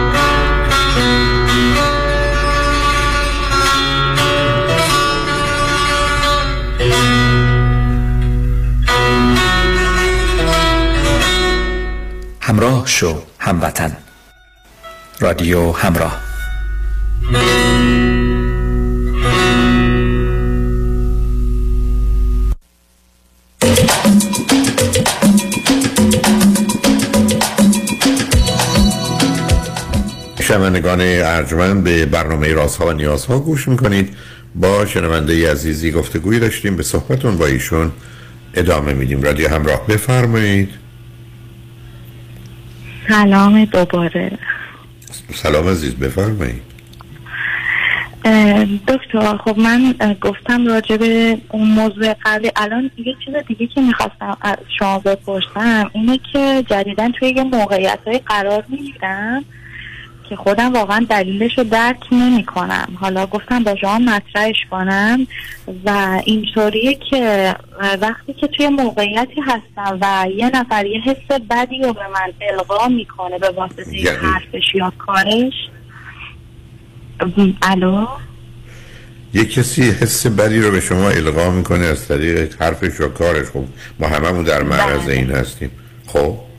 همراه شو هموطن. رادیو همراه. شنوندگان ارجمند به برنامه رازها و نیازها گوش می‌کنید. با شنونده عزیزی گفتگوی داشتیم به صحبتون با ایشون ادامه میدیم. رادیو همراه. بفرمایید. سلام دوباره. سلام عزیز بفرمایید. دکتر خب من گفتم راجع به اون موضوع قبلی. الان یه چیز دیگه که می‌خواستم از شما بپرسم اینه که جدیدا توی یه موقعیت های قرار می‌گیرم. که خودم واقعا دلیلش رو درک نمی کنم حالا گفتم با شما مطرحش کنم و اینطوریه که وقتی که توی موقعیتی هستم و یه نفر یه حس بدی رو به من القا می‌کنه به واسطه یعنی؟ حرفش یا کارش. الو؟ یه کسی حس بدی رو به شما القا می‌کنه از طریق حرفش و کارش. خب ما هممون در معرض بله. این هستیم. خب؟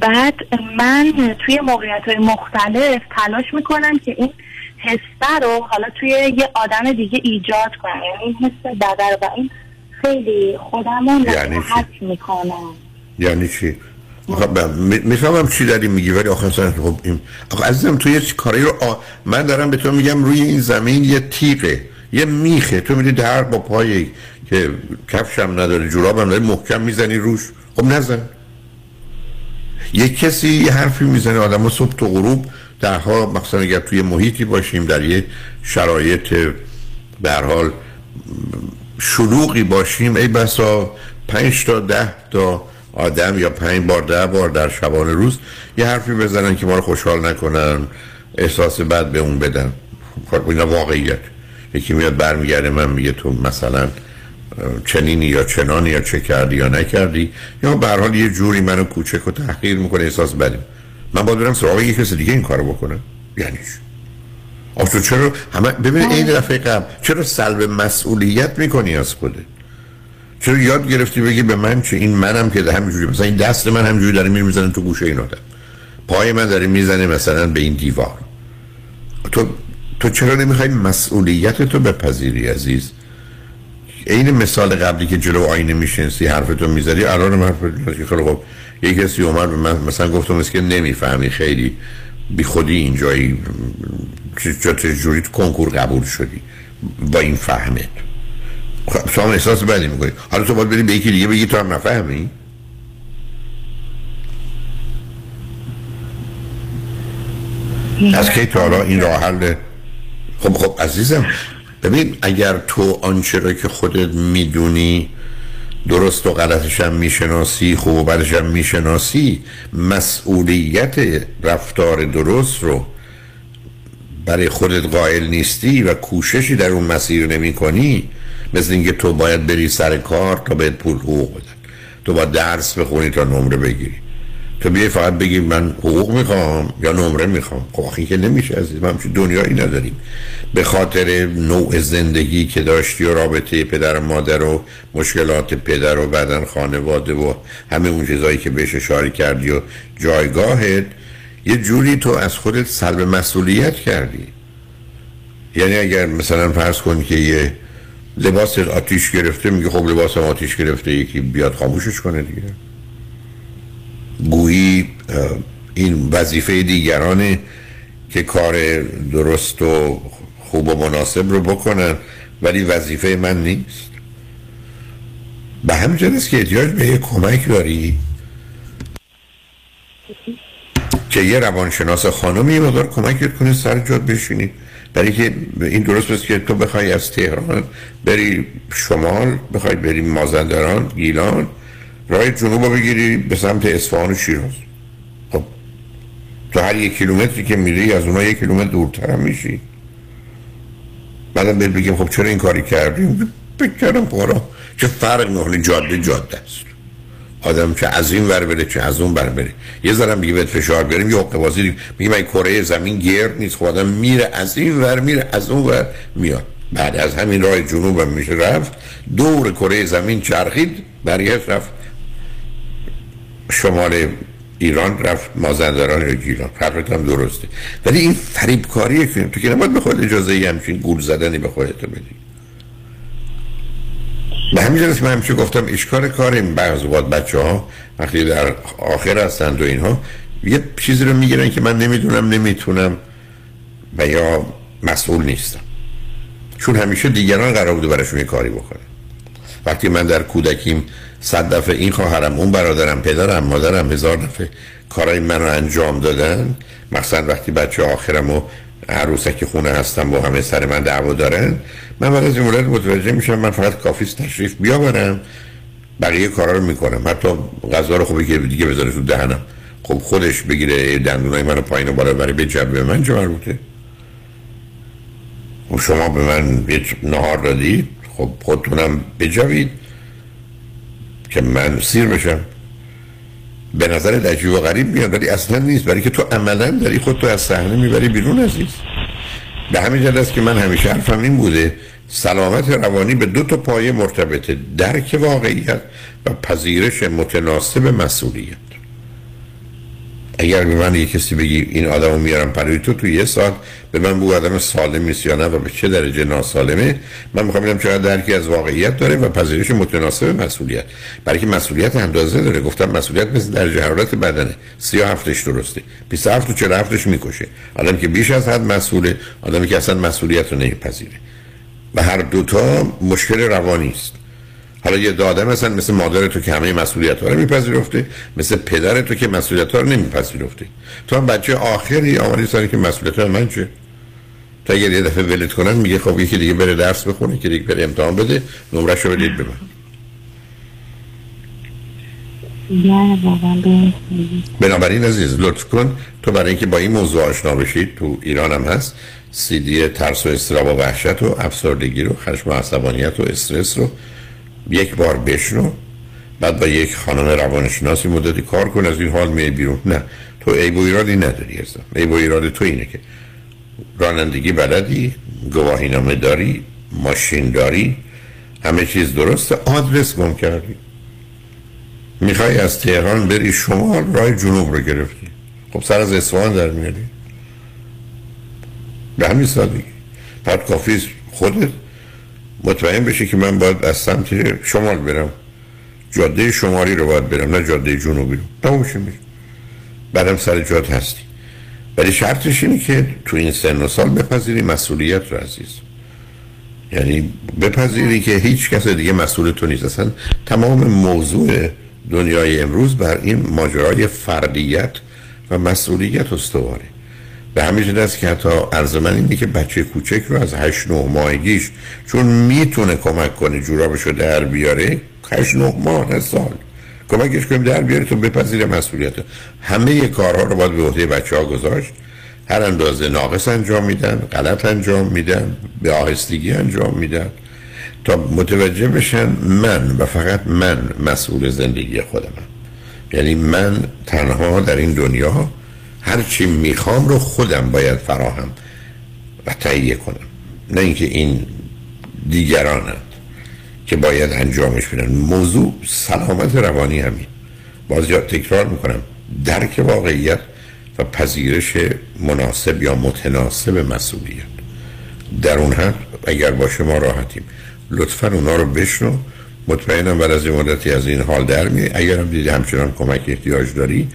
بعد من توی موقعیت های مختلف تلاش می‌کنم که این حسه رو حالا توی یه آدم دیگه ایجاد کنم. یعنی این حس بدر و این خیلی خودم رو یعنی می‌کنم یعنی چی؟ خب م- می‌فهمم چی داری میگی ولی آخه اصلا خب این آخه عزیزم تو یه کاری رو آ... من دارم به تو میگم روی این زمین یه تیغه یه میخه. تو میری در با پای که کفشم نداره جورابم نداره محکم می‌زنی روش. خب نزن. یه کسی یه حرفی می‌زنه آدم ها صبح تو غروب درها مثلا اگر توی محیطی باشیم در یه شرایط حال شلوغی باشیم ای بسا پنج تا ده تا آدم یا پنج بار ده بار در شبانه روز یه حرفی بزنن که ما رو خوشحال نکنن احساس بد به اون بدن. خب اینا واقعیت. یکی میاد برمیگرده من میگه تو مثلا چنینی یا چنانی یا چه کردی یا نکردی یا به حال یه جوری منو کوچک و تحقیر می‌کنه احساس بدی من باید برم سراغ یه کسی دیگه این کارو بکنم. یعنی؟ آخه تو چرا همه ببین این دفعه قبل چرا سلب مسئولیت می‌کنی از خودت؟ چرا یاد گرفتی بگی به من چه؟ این منم که همینجوری مثلا این دست من همینجوری داره میره می‌زنه تو گوشه این آدم. پای من داره می‌زنه مثلا به این دیوار. تو تو چرا نمی‌خوای مسئولیت تو بپذیری عزیز؟ این مثال قبلی که جلو آینه میشنسی حرفتو می‌زدی الان من خیلی خب یه کسی اومد به من مثلا گفتم که نمی‌فهمی خیلی بی خودی اینجایی چه چه- چه جوری تو کنکور قبول شدی با این فهمت؟ خب شما احساس بدی می‌کنی. حالا تو باید بری به یکی دیگه بگی تو هم نفهمی؟ از کی تا حالا این راه حل؟ خب خب عزیزم ببین اگر تو آنچه را که خودت می‌دونی درست و غلطش هم می‌شناسی خوب و بدش هم می‌شناسی مسئولیت رفتار درست رو برای خودت قائل نیستی و کوششی در اون مسیر نمی کنی مثل اینکه تو باید بری سر کار تا بهت پول حقوق بدن. تو باید درس بخونی تا نمره بگیری. تو بیای فقط بگی من حقوق می‌خوام یا نمره می‌خوام؟ خب که نمیشه عزیز ما همچین دنیایی نداریم. به خاطر نوع زندگی که داشتی و رابطه پدر و مادر و مشکلات پدر و بدن خانواده و همه اون چیزایی که بهش اشاره کردی و جایگاهت یه جوری تو از خودت سلب مسئولیت کردی. یعنی اگر مثلا فرض کن که یه لباس آتیش گرفته میگه خب لباس آتیش گرفته یکی بیاد خاموشش کنه دیگه. گویی این وظیفه دیگرانه که کار درست و خوب و مناسب رو بکنن ولی وظیفه من نیست. به همین است که احتیاج به یه کمک داری که یه روانشناس خانمی یه مقدار کمکت کنه سر جات بشینی. برای که این درست است که تو بخوای از تهران بری شمال بخوای بری مازندران گیلان راه جنوب رو بگیری به سمت اصفهان و شیراز. خب تو هر یک کیلومتری که میری از اونها یک کیلومتر دورتر هم میشی. بعدم بهت بگیم خب چرا این کاری کردیم فکر کردم پارا چه فرق می‌کنه؟ جاده جاده است. آدم چه از این ور بره چه از اون ور بره. یه ذرم میگه بهت فشار بیاریم یه حقه بازی میگه من کره زمین گرد نیست. خب آدم میره از این ور میره از اون ور میاد. بعد از همین راه جنوب هم میشه رفت دور کره زمین چرخید برگشت رفت. شمال ایران رفت مازندران یا گیلان. فرقت هم درسته. ولی این فریبکاریه که تو که نباید به خود اجازه ای همچین گول زدنی به خودت بدی. به همین جلس من همیشه گفتم اشکار کار این بعض وقت بچه ها وقتی در آخر هستند و اینها یه چیزی رو می‌گیرن که من نمی‌دونم نمی‌تونم و یا مسئول نیستم. چون همیشه دیگران قرار بوده براشون یه کاری بکنه وقتی من در کودکیم صد دفعه این خواهرم اون برادرم پدرم مادرم هزار دفعه کارای من رو انجام دادن. مثلا وقتی بچه آخرم و عروسک خونه هستم با همه سر من دعوا دارن من بعد از این مورد متوجه میشم من فقط کافیست تشریف بیاورم. بقیه کارا رو می‌کنم. حتی غذا رو خوبی که دیگه بذاره تو دهنم. خب خودش بگیره دندونای منو پایین و بالا بره به جبه من چه مربوطه؟ خب شما به من یه نهار دادید خب خودتونم بجوید. که من سیر بشم. به نظر عجیب و غریب میاد ولی اصلا نیست. برای که تو عملا داری خودتو از صحنه می‌بری بیرون عزیز. به همین جد است که من همیشه حرفم این بوده سلامت روانی به دو تا پایه مرتبطه درک واقعیت و پذیرش متناسب مسئولیت. اگر به من یه کسی بگی این آدم رو میارم پروی تو تو یه سال به من بگو آدم سالم نیست یا نه و به چه درجه ناسالمه. من می‌خوام ببینم چقدر درکی از واقعیت داره و پذیرش متناسب مسئولیت. برای که مسئولیت اندازه داره. گفتم مسئولیت مثل درجه حرارت بدنه. 37 هفتش درسته. 27 و 47 هفتش می‌کشه. آدم که بیش از حد مسئوله آدمی که اصلا مسئولیت رو نمیپذیره. و هر دوتا مشکل روانی است. حالا یه داده مثلا مثل مادر تو که همه مسئولیت ها رو میپذیرفته مثل پدر تو که مسئولیت ها رو نمیپذیرفته تو هم بچه آخری آمدی سانی که مسئولیت من چه تا اگر یه دفعه ولت کنن میگه خب یکی دیگه بره درس بخونه که دیگه بره امتحان بده نمرش رو بدید به من. بنابراین عزیز لطف کن. تو برای اینکه با این موضوع آشنا بشید تو ایران هم هست. سی دی ترس و استراب و وحشت و افسردگی رو خشم و عصبانیت و استرس رو یک بار بشنو بعد با یک خانم روانشناسی مدتی کار کن از این حال می بیرون. نه تو عیب و ایرادی نداری ازم عیب و ایراد تو اینه که رانندگی بلدی گواهی نامه داری ماشین داری همه چیز درسته آدرس گم کردی. می‌خوای از تهران بری شمال راه جنوب رو گرفتی. خب سر از اصفهان در میاری به همین سادگی. بعد کافی خودت مطمئن بشه که من باید از سمت شمال برم. جاده شمالی رو باید برم نه جاده جنوبی رو. میشه بعدم سر جاد هستی. ولی شرطش اینه که تو این سن و سال بپذیری مسئولیت رو عزیز. یعنی بپذیری که هیچ کس دیگه مسئول تو نیست. اصلا تمام موضوع دنیای امروز بر این ماجرای فردیت و مسئولیت استواره. به همین است که حتی عرض من اینه که بچه کوچک رو از هشت نه ماهگیش چون می‌تونه کمک کنه جورابش رو در بیاره هشت نه ماه نه سال. کمکش کنیم در بیاره تو بپذیر مسئولیت همه کارها رو باید به عهده بچه ها گذاشت. هر اندازه ناقص انجام میدن غلط انجام میدن به آهستگی انجام میدن. تا متوجه بشن من و فقط من مسئول زندگی خودمم. یعنی من تنها در این دنیا هر چی می‌خوام رو خودم باید فراهم و تهیه کنم. نه اینکه این دیگرانند که باید انجامش بدن. موضوع سلامت روانی همین. باز یا تکرار می‌کنم درک واقعیت و پذیرش مناسب یا متناسب مسئولیت. در اون حد اگر با شما راحتیم. لطفا اونا رو بشنو. مطمئنم بعد از این مدتی از این حال در می اگر هم دیدی همچنان کمک احتیاج داری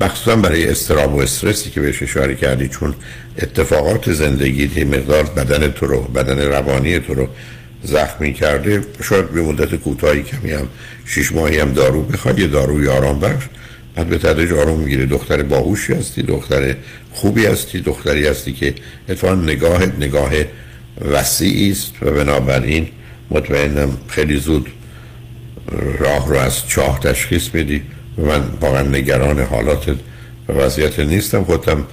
مخصوصا برای استراب و استرسی که بهش اشاره کردی چون اتفاقات زندگی مقدار بدن تو رو بدن روانی تو رو زخمی کرده شاید به مدت کوتاهی کمی هم شش ماهی هم دارو بخواد یه داروی آرام بخش. بعد به تدریج آرام می‌گیره دختر باهوشی هستی دختر خوبی هستی دختری هستی که اتفاقا نگاه نگاه وسیعی است و بنابراین مطمئنم خیلی زود راه رو از چاه تشخیص میدی. من واقعا نگران حالات و وضعیت نیستم. خودم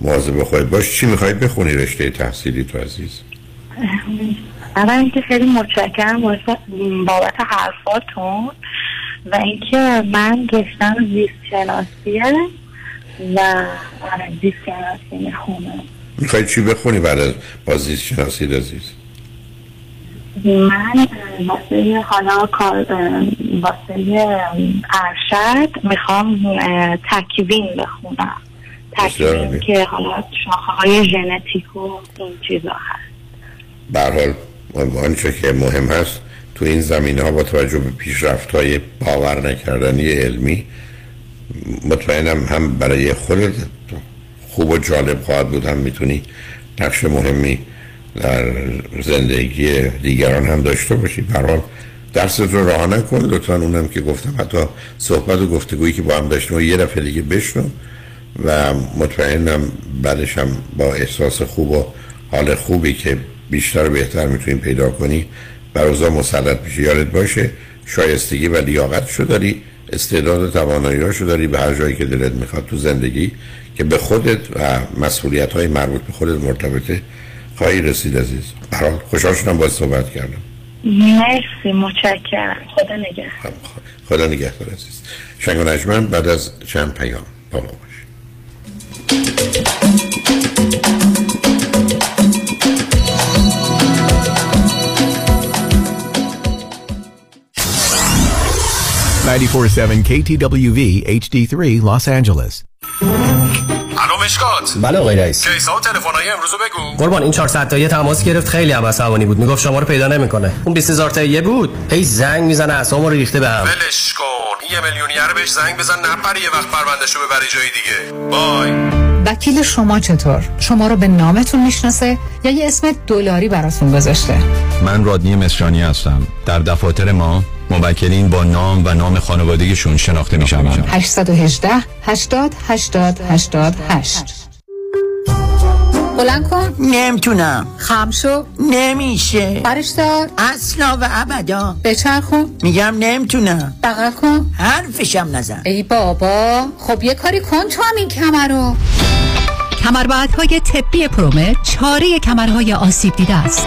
مواظب خودت باش. چی می‌خواید بخونی رشته تحصیلی تو عزیز؟ اول اینکه خیلی متشکرم بابت حرفاتون و اینکه من رشتم زیست شناسیه و آره، زیست شناسی می‌خونم. می‌خوای چی بخونی بعد از با زیست شناسی عزیز؟ من واسه حالا کار واسه ارشد می‌خوام تکوین بخونم تکوین. که حالا شاخه های ژنتیک و این چیزا هست به هر حال آنچه که مهم هست تو این زمینه ها با توجه به پیشرفت های باور نکردنی علمی مطمئنم هم برای خودت خوب و جالب خواهد بود هم می‌تونی نقش مهمی در زندگی دیگران هم داشته باشی. به هر حال درست رو راه نکن. لطفا اونم که گفتم حتی صحبت و گفتگویی که با هم داشتیم و یه دفعه دیگه بشنو و مطمئنم بعدش هم با احساس خوب و حال خوبی که بیشتر و بهتر می‌تونی پیدا کنی بر اوضاع مسلط میشه یادت باشه شایستگی و لیاقتشو داری استعداد و تواناییاشو داری به هر جایی که دلت می‌خواد تو زندگی که به خودت و مسئولیت های مربوط به خودت مرتبطه. خواهی رسید عزیز. برحال خوشحال شدم باید صحبت کردم. مرسی متشکرم. خدا نگهدار. خدا نگهدار عزیز. شنگ و نجمن بعد از چند پیام با ما باش. KTWV HD3 Los Angeles. مشکات بله آقای رئیس. کیسا و تلفن‌های امروزو بگو. قربان این 400 تایی تماس گرفت خیلی هم عصبانی بود. می‌گفت شما رو پیدا نمی‌کنه. اون 20000 تایی بود. هی زنگ می‌زنه اعصابمو رو ریخته بهم ولش کن. یه میلیونیر بهش زنگ بزن نپره یه وقت پروندهشو ببری جای دیگه. بای وکیل شما چطور؟ شما رو به نامتون می‌شناسه یا یه اسم دلاری براتون گذاشته؟ من رادنی مصرانی هستم. در دفاتر ما موکلین با نام و نام خانوادگیشون شناخته می شوند 818 80 80 88 بلند کن. نمی‌تونم. خم شو. نمیشه. برش دار. اصلا و ابدا. بچرخون. میگم نمی‌تونم. بغل کن. حرفشم نزن. ای بابا. خب یه کاری کن تو هم این کمر رو. کمربندهای طبی پرومت چاره کمرهای آسیب دیده است.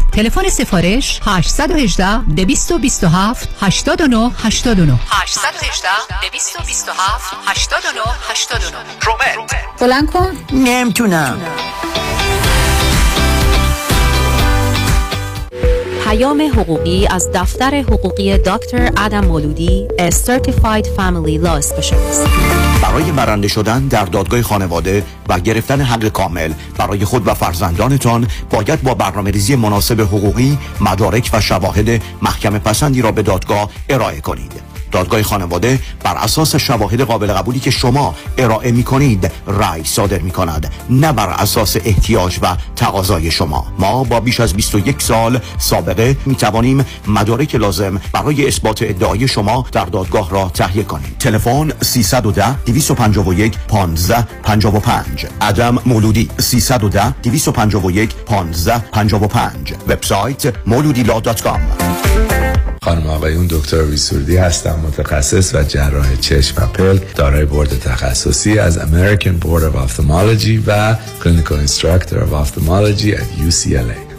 تلفن سفارش 818 227 89 89 818 227 89 89 پرومت بلند کن. نمی‌تونم. پیام حقوقی از دفتر حقوقی دکتر ادم مولودی A Certified Family Law Specialist. برای برنده شدن در دادگاه خانواده و گرفتن حق کامل برای خود و فرزندانتان باید با برنامه ریزی مناسب حقوقی مدارک و شواهد محکم پسندی را به دادگاه ارائه کنید. دادگاه خانواده بر اساس شواهد قابل قبولی که شما ارائه می کنید رأی صادر می کند نه بر اساس احتیاج و تقاضای شما. ما با بیش از 21 سال سابقه می توانیم مدارک لازم برای اثبات ادعای شما در دادگاه را تهیه کنیم. تلفن 310 251 15 55 عدم مولودی 310 251 15 55 وبسایت مولودیلا.com خانم آقایون دکتر سرودی هستم متخصص و جراح چشم و پلک دارای بورد تخصصی از American Board of Ophthalmology و clinical instructor ophthalmology در UCLA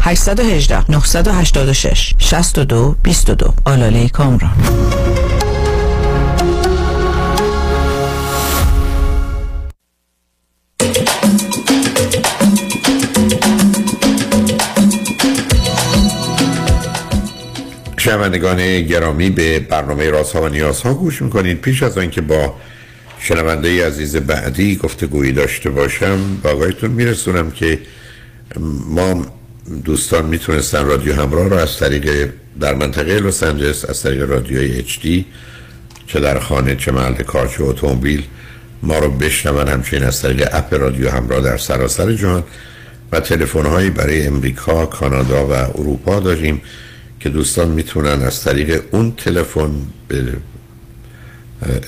818 986 62 22 آلاله کامران شنوندگان گرامی به برنامه راست ها و نیاز ها گوش می‌کنید پیش از آنکه با شنونده عزیز بعدی گفتگویی داشته باشم با آقایتون میرسونم که ما دوستان می‌تونستن رادیو همراه رو از طریق در منطقه لس آنجلس از طریق رادیوی اچ دی چه در خانه چه محل کار چه اتومبیل ما رو بشنون. همچنین از طریق اپ رادیو همراه در سراسر جهان و تلفن هایی برای امریکا، کانادا و اروپا داریم که دوستان می‌تونن از طریق اون تلفن به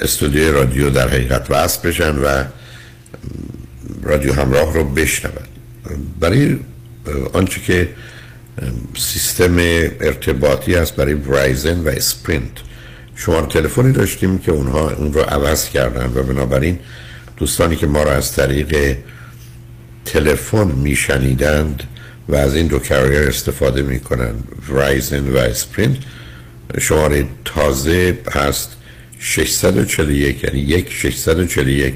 استودیوی رادیو در حقیقت وصل بشن و رادیو همراه رو بشنون. برای آنچه که سیستم ارتباطی هست برای برایزن و اسپرینت شما تلفنی داشتیم که اونها اون رو عوض کردن و بنابراین دوستانی که ما رو از طریق تلفن میشنیدند و از این دو کریر استفاده می‌کنن ورایزن و اسپرینت شماره تازه هست 641 یعنی 1 641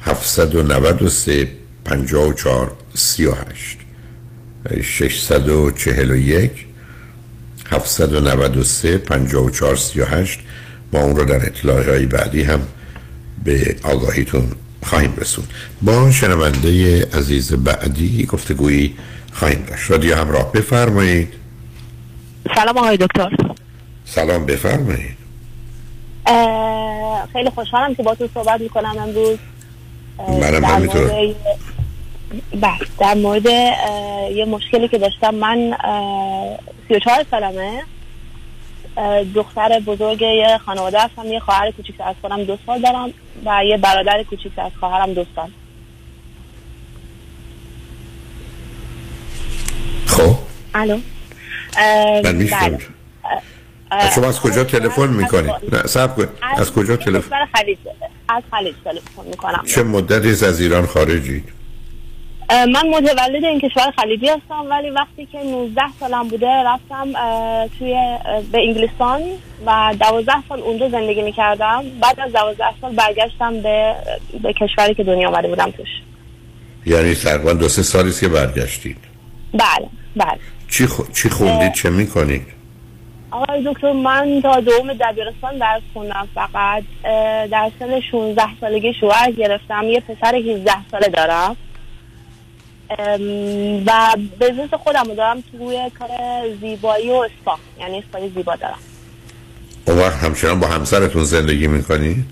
793 54 38 641 793 54 38 ما اون رو در اطلاعات های بعدی هم به آگاهیتون خواهیم رسون با شنونده عزیز بعدی گفتگویی خواهیم داشت. رادیو همراه بفرمایید. سلام آقای دکتر. سلام بفرمایید. خیلی خوشحالم که با تو صحبت می‌کنم امروز. منم همینطور. بله در مورد یه مشکلی که داشتم. من اه، 34 سالمه. دختر بزرگ یه خانواده هستم. یه خواهر کوچیک از خودم دو سال دارم و یه برادر کوچیک از خواهرم دو سال. خب؟ الو؟ بله. شما از کجا تلفن می‌کنید؟ نه صبر کن از کجا تلفن از خلیج تلفن می‌کنم. چه مدتی از ایران خارجید؟ من متولد این کشور خلیجی هستم ولی وقتی که 19 سالم بوده رفتم توی به انگلستان و 12 سال اونجا زندگی می‌کردم. بعد از 12 سال برگشتم به به کشوری که دنیا آمده بودم توش. یعنی تقریبا دو سه سالی که برگشتید. بله بله. چی, خو... چی خوندید؟ چه می‌کنید؟ آقای دکتر من تا دوم دبیرستان درس خوندم فقط. در سن 16 سالگی شوهر گرفتم. یه پسر 18 ساله دارم. و بزنس خودم رو دارم توی کار زیبایی و اسپا. یعنی اسپای زیبا دارم. اون وقت همچنان با همسرتون زندگی می‌کنید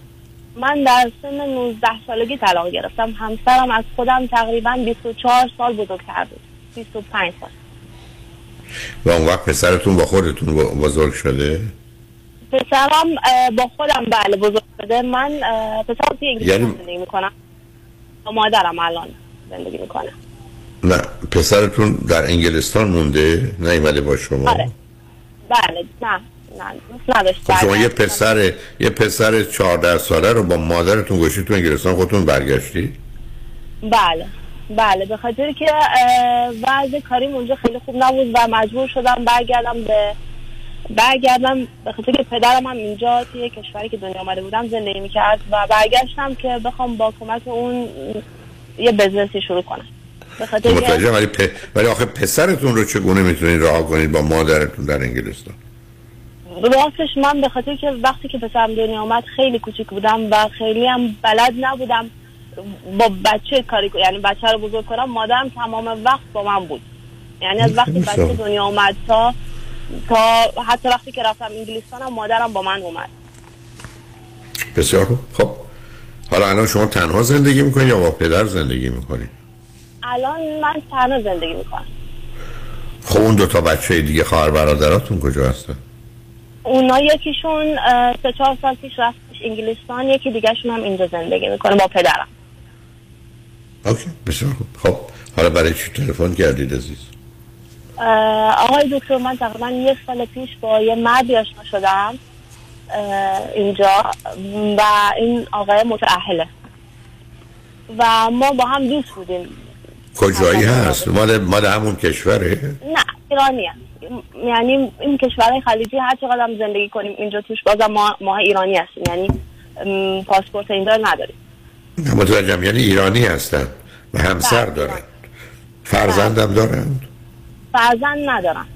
من در سن 19 سالگی طلاق گرفتم. همسرم از خودم تقریبا 24 سال بزرگتر بود. 25 سال. و اون وقت پسرتون با خودتون بزرگ شده؟ پسرم با خودم بله بزرگ شده. من پسرم توی انگلیس یعنی- زندگی می‌کنم. با مادرم الان زندگی می‌کنه نه پسرتون در انگلستان مونده؟ نیومده با شما. آره. بله نه نه خب شما. یه پسر یه پسر 14 ساله رو با مادرتون گوشید تو انگلستان خودتون برگشتید بله بله به خاطر که وضع کاریم اونجا خیلی خوب نبود و مجبور شدم برگردم به برگردم به خاطر که پدرم هم اینجا توی کشوری که دنیا آمده بودم زندگی می‌کرد و برگشتم که بخوام با کمک اون یه بزنسی شروع کنم. متوجه ولی پ... ولی آخه پسرتون رو چگونه می‌تونید رها کنید با مادرتون در انگلستان؟ راستش من به خاطر که وقتی که پسرم دنیا آمد خیلی کوچیک بودم و خیلی هم بلد نبودم با بچه کاری کنم یعنی بچه رو بزرگ کنم مادرم تمام وقت با من بود. یعنی از وقتی بچه. دنیا آمد تا تا حتی وقتی که رفتم انگلیستان هم مادرم با من اومد. بسیار خب حالا الان شما تنها زندگی می‌کنید یا با پدر زندگی می‌کنید الان من تنها زندگی می‌کنم. اون دو تا بچه دیگه خواهر برادراتون کجا هستن؟ اونا یکیشون سه چهار سال پیش رفتش انگلستان یکی دیگهشون هم اینجا زندگی می‌کنه با پدرم. اوکی بسیار خوب. خب حالا برای چی تلفن کردید عزیز؟ آقای دکتر من تقریبا یک سال پیش با یه مردی آشنا شدم اینجا و این آقای متعهله و ما با هم دوست بودیم. کجایی هست؟ مال مال همون کشوره؟ نه ایرانی هست. یعنی این کشورهای خلیجی هر چقدر هم زندگی کنیم اینجا توش بازم ما, ما ایرانی هستیم. یعنی پاسپورت اینجا نداریم. نه، متوجهم. یعنی ایرانی هستن و همسر دارن. فرزندم دارن؟ فرزند ندارن.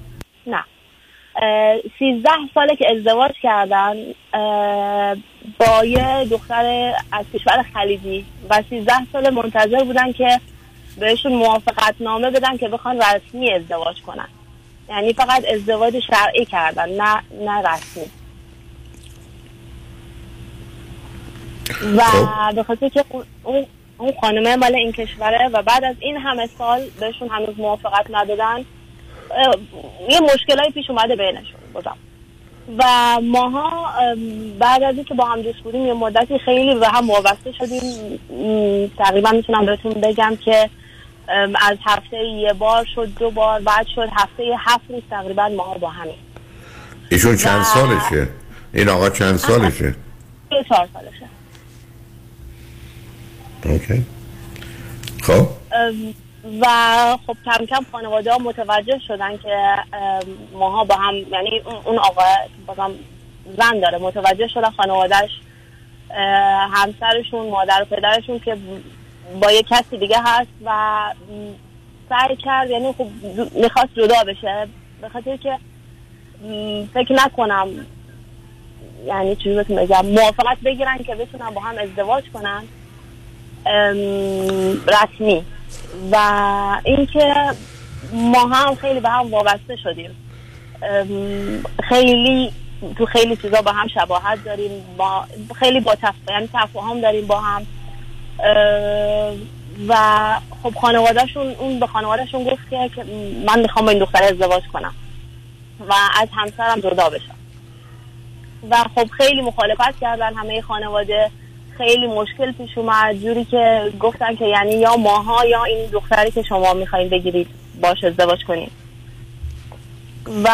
نه. سیزده ساله که ازدواج کردن با یه دختر از کشور خلیجی و سیزده سال منتظر بودن که بهشون موافقت نامه بدن که بخوان رسمی ازدواج کنن. یعنی فقط ازدواج شرعی کردن نه نه رسمی. و به خاطر که اون- اون خانمه مال این کشوره و بعد از این همه سال بهشون هنوز موافقت ندادن یه مشکلایی پیش اومده بینشون بازم و ماها بعد از اینکه با هم دوست بودیم یه مدتی خیلی به هم وابسته شدیم. تقریبا می‌تونم بهتون بگم که از هفته یه بار شد دو بار بعد شد هفته هفت روز تقریبا ماها با همیم ایشون چند سالشه؟ این آقا چند سالشه؟ سه چهار سالشه. اوکی. خب. و خب کم کم خانواده ها متوجه شدن که ماها با هم یعنی اون- آقا بازم زن داره متوجه شدن خانوادهش همسرشون مادر و پدرشون که با یه کسی دیگه هست و سعی کرد یعنی خب می‌خواست جدا بشه. به خاطر که فکر نکنم یعنی چیزی بهتون بگم موافقت بگیرن که بتونن با هم ازدواج کنن رسمی. و اینکه ما هم خیلی به هم وابسته شدیم. خیلی تو خیلی چیزا با هم شباهت داریم با خیلی با تف... یعنی تفاهم داریم با هم. و خب خانوادهشون اون به خانوادهشون گفت که من می‌خوام با این دختر ازدواج کنم و از همسرم جدا بشم. و خب خیلی مخالفت کردن همه خانواده. خیلی مشکل پیش اومد. جوری که گفتن که یعنی یا ماها یا این دختری که شما می‌خواین بگیرید باش ازدواج کنید و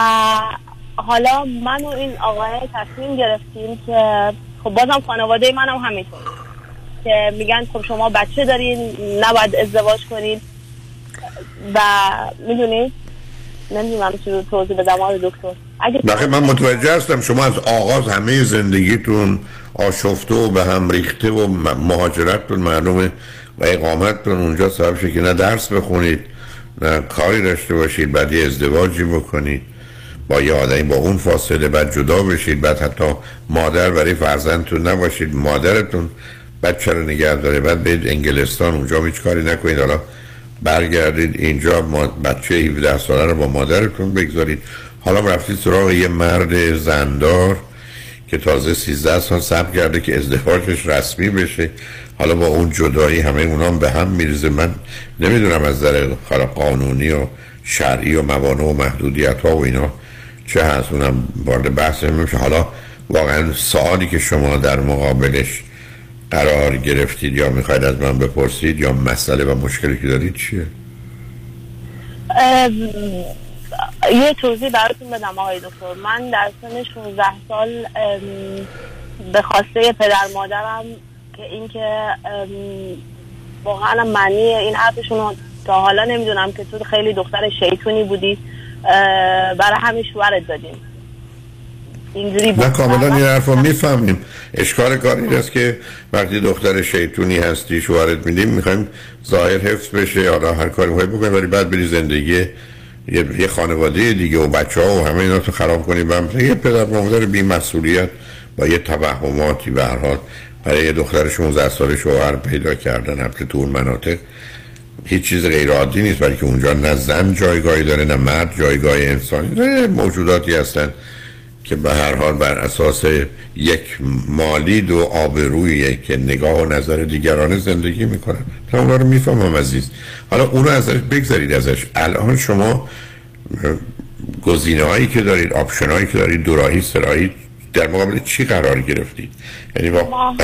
حالا من و این آقای تصمیم گرفتیم که خب بازم خانواده منم همینطور. که میگن خب شما بچه دارین نباید ازدواج کنید و می‌دونید نمی‌دونم چی توضیح بدم آقای دکتر. اگه بخیر من متوجه هستم شما از آغاز همه زندگیتون آشفته و به هم ریخته و مهاجرتتون معلومه و اقامتتون اونجا سبب شد که نه درس بخونید نه کاری داشته باشید بعد یه ازدواجی بکنید. با یه آدمی با اون فاصله بعد جدا بشید بعد حتی مادر برای فرزندتون نباشید مادرتون بچه رو نگه داره بعد برید انگلستان اونجا هیچ کاری نکنید. حالا برگردید اینجا بچه 17 ساله رو با مادرتون بگذارید. حالا رفتید سراغ یه مرد زندار که تازه 13 سال صبر کرده که ازدواجش رسمی بشه. حالا با اون جدایی همه اونا هم به هم میریزه. من نمی‌دونم از نظر قانونی و شرعی و موانع و محدودیت ها و اینا چه هست. اونم وارد بحث نمیشه حالا واقعا سوالی که شما در مقابلش قرار گرفتید یا می‌خواید از من بپرسید یا مسئله و مشکلی که دارید چیه؟ یه توضیح براتون بدم آقای دکتر. من در سن 16 سال به خواسته پدر مادرم که اینکه واقعا معنی این حرفشون رو تا حالا نمی‌دونم که تو خیلی دختر شیطونی بودی برای همین شوهرت دادیم. اینجوری بود نه کاملا این حرف رو می‌فهمیم. اشکال کار این است که وقتی دختر شیطونی هستی شوهرت میدیم می‌خوایم ظاهر حفظ بشه. حالا هر کاری می‌خوای بکنی ولی بعد بری زندگی یه, خانواده دیگه و بچه ها و همه اینا تو خراب کنی. و یه پدر مادر بی مسئولیت با یه توهماتی به هر حال برای یه دختر 16 ساله شوهر پیدا کردن البته تو اون مناطق هیچ چیز غیر عادی نیست برای که اونجا نه زن جایگاهی داره نه مرد جایگاه انسانی داره. موجوداتی هستن. که به هر حال بر اساس یک مالید و آبرویی که نگاه و نظر دیگران زندگی می‌کنن. تا اونا رو می‌فهمم عزیز. حالا اونو ازش بگذارید ازش. الان شما گزینه هایی که دارید آپشن هایی که دارید دوراهی سراهی در مقابل چی قرار گرفتید؟ یعنی واقعا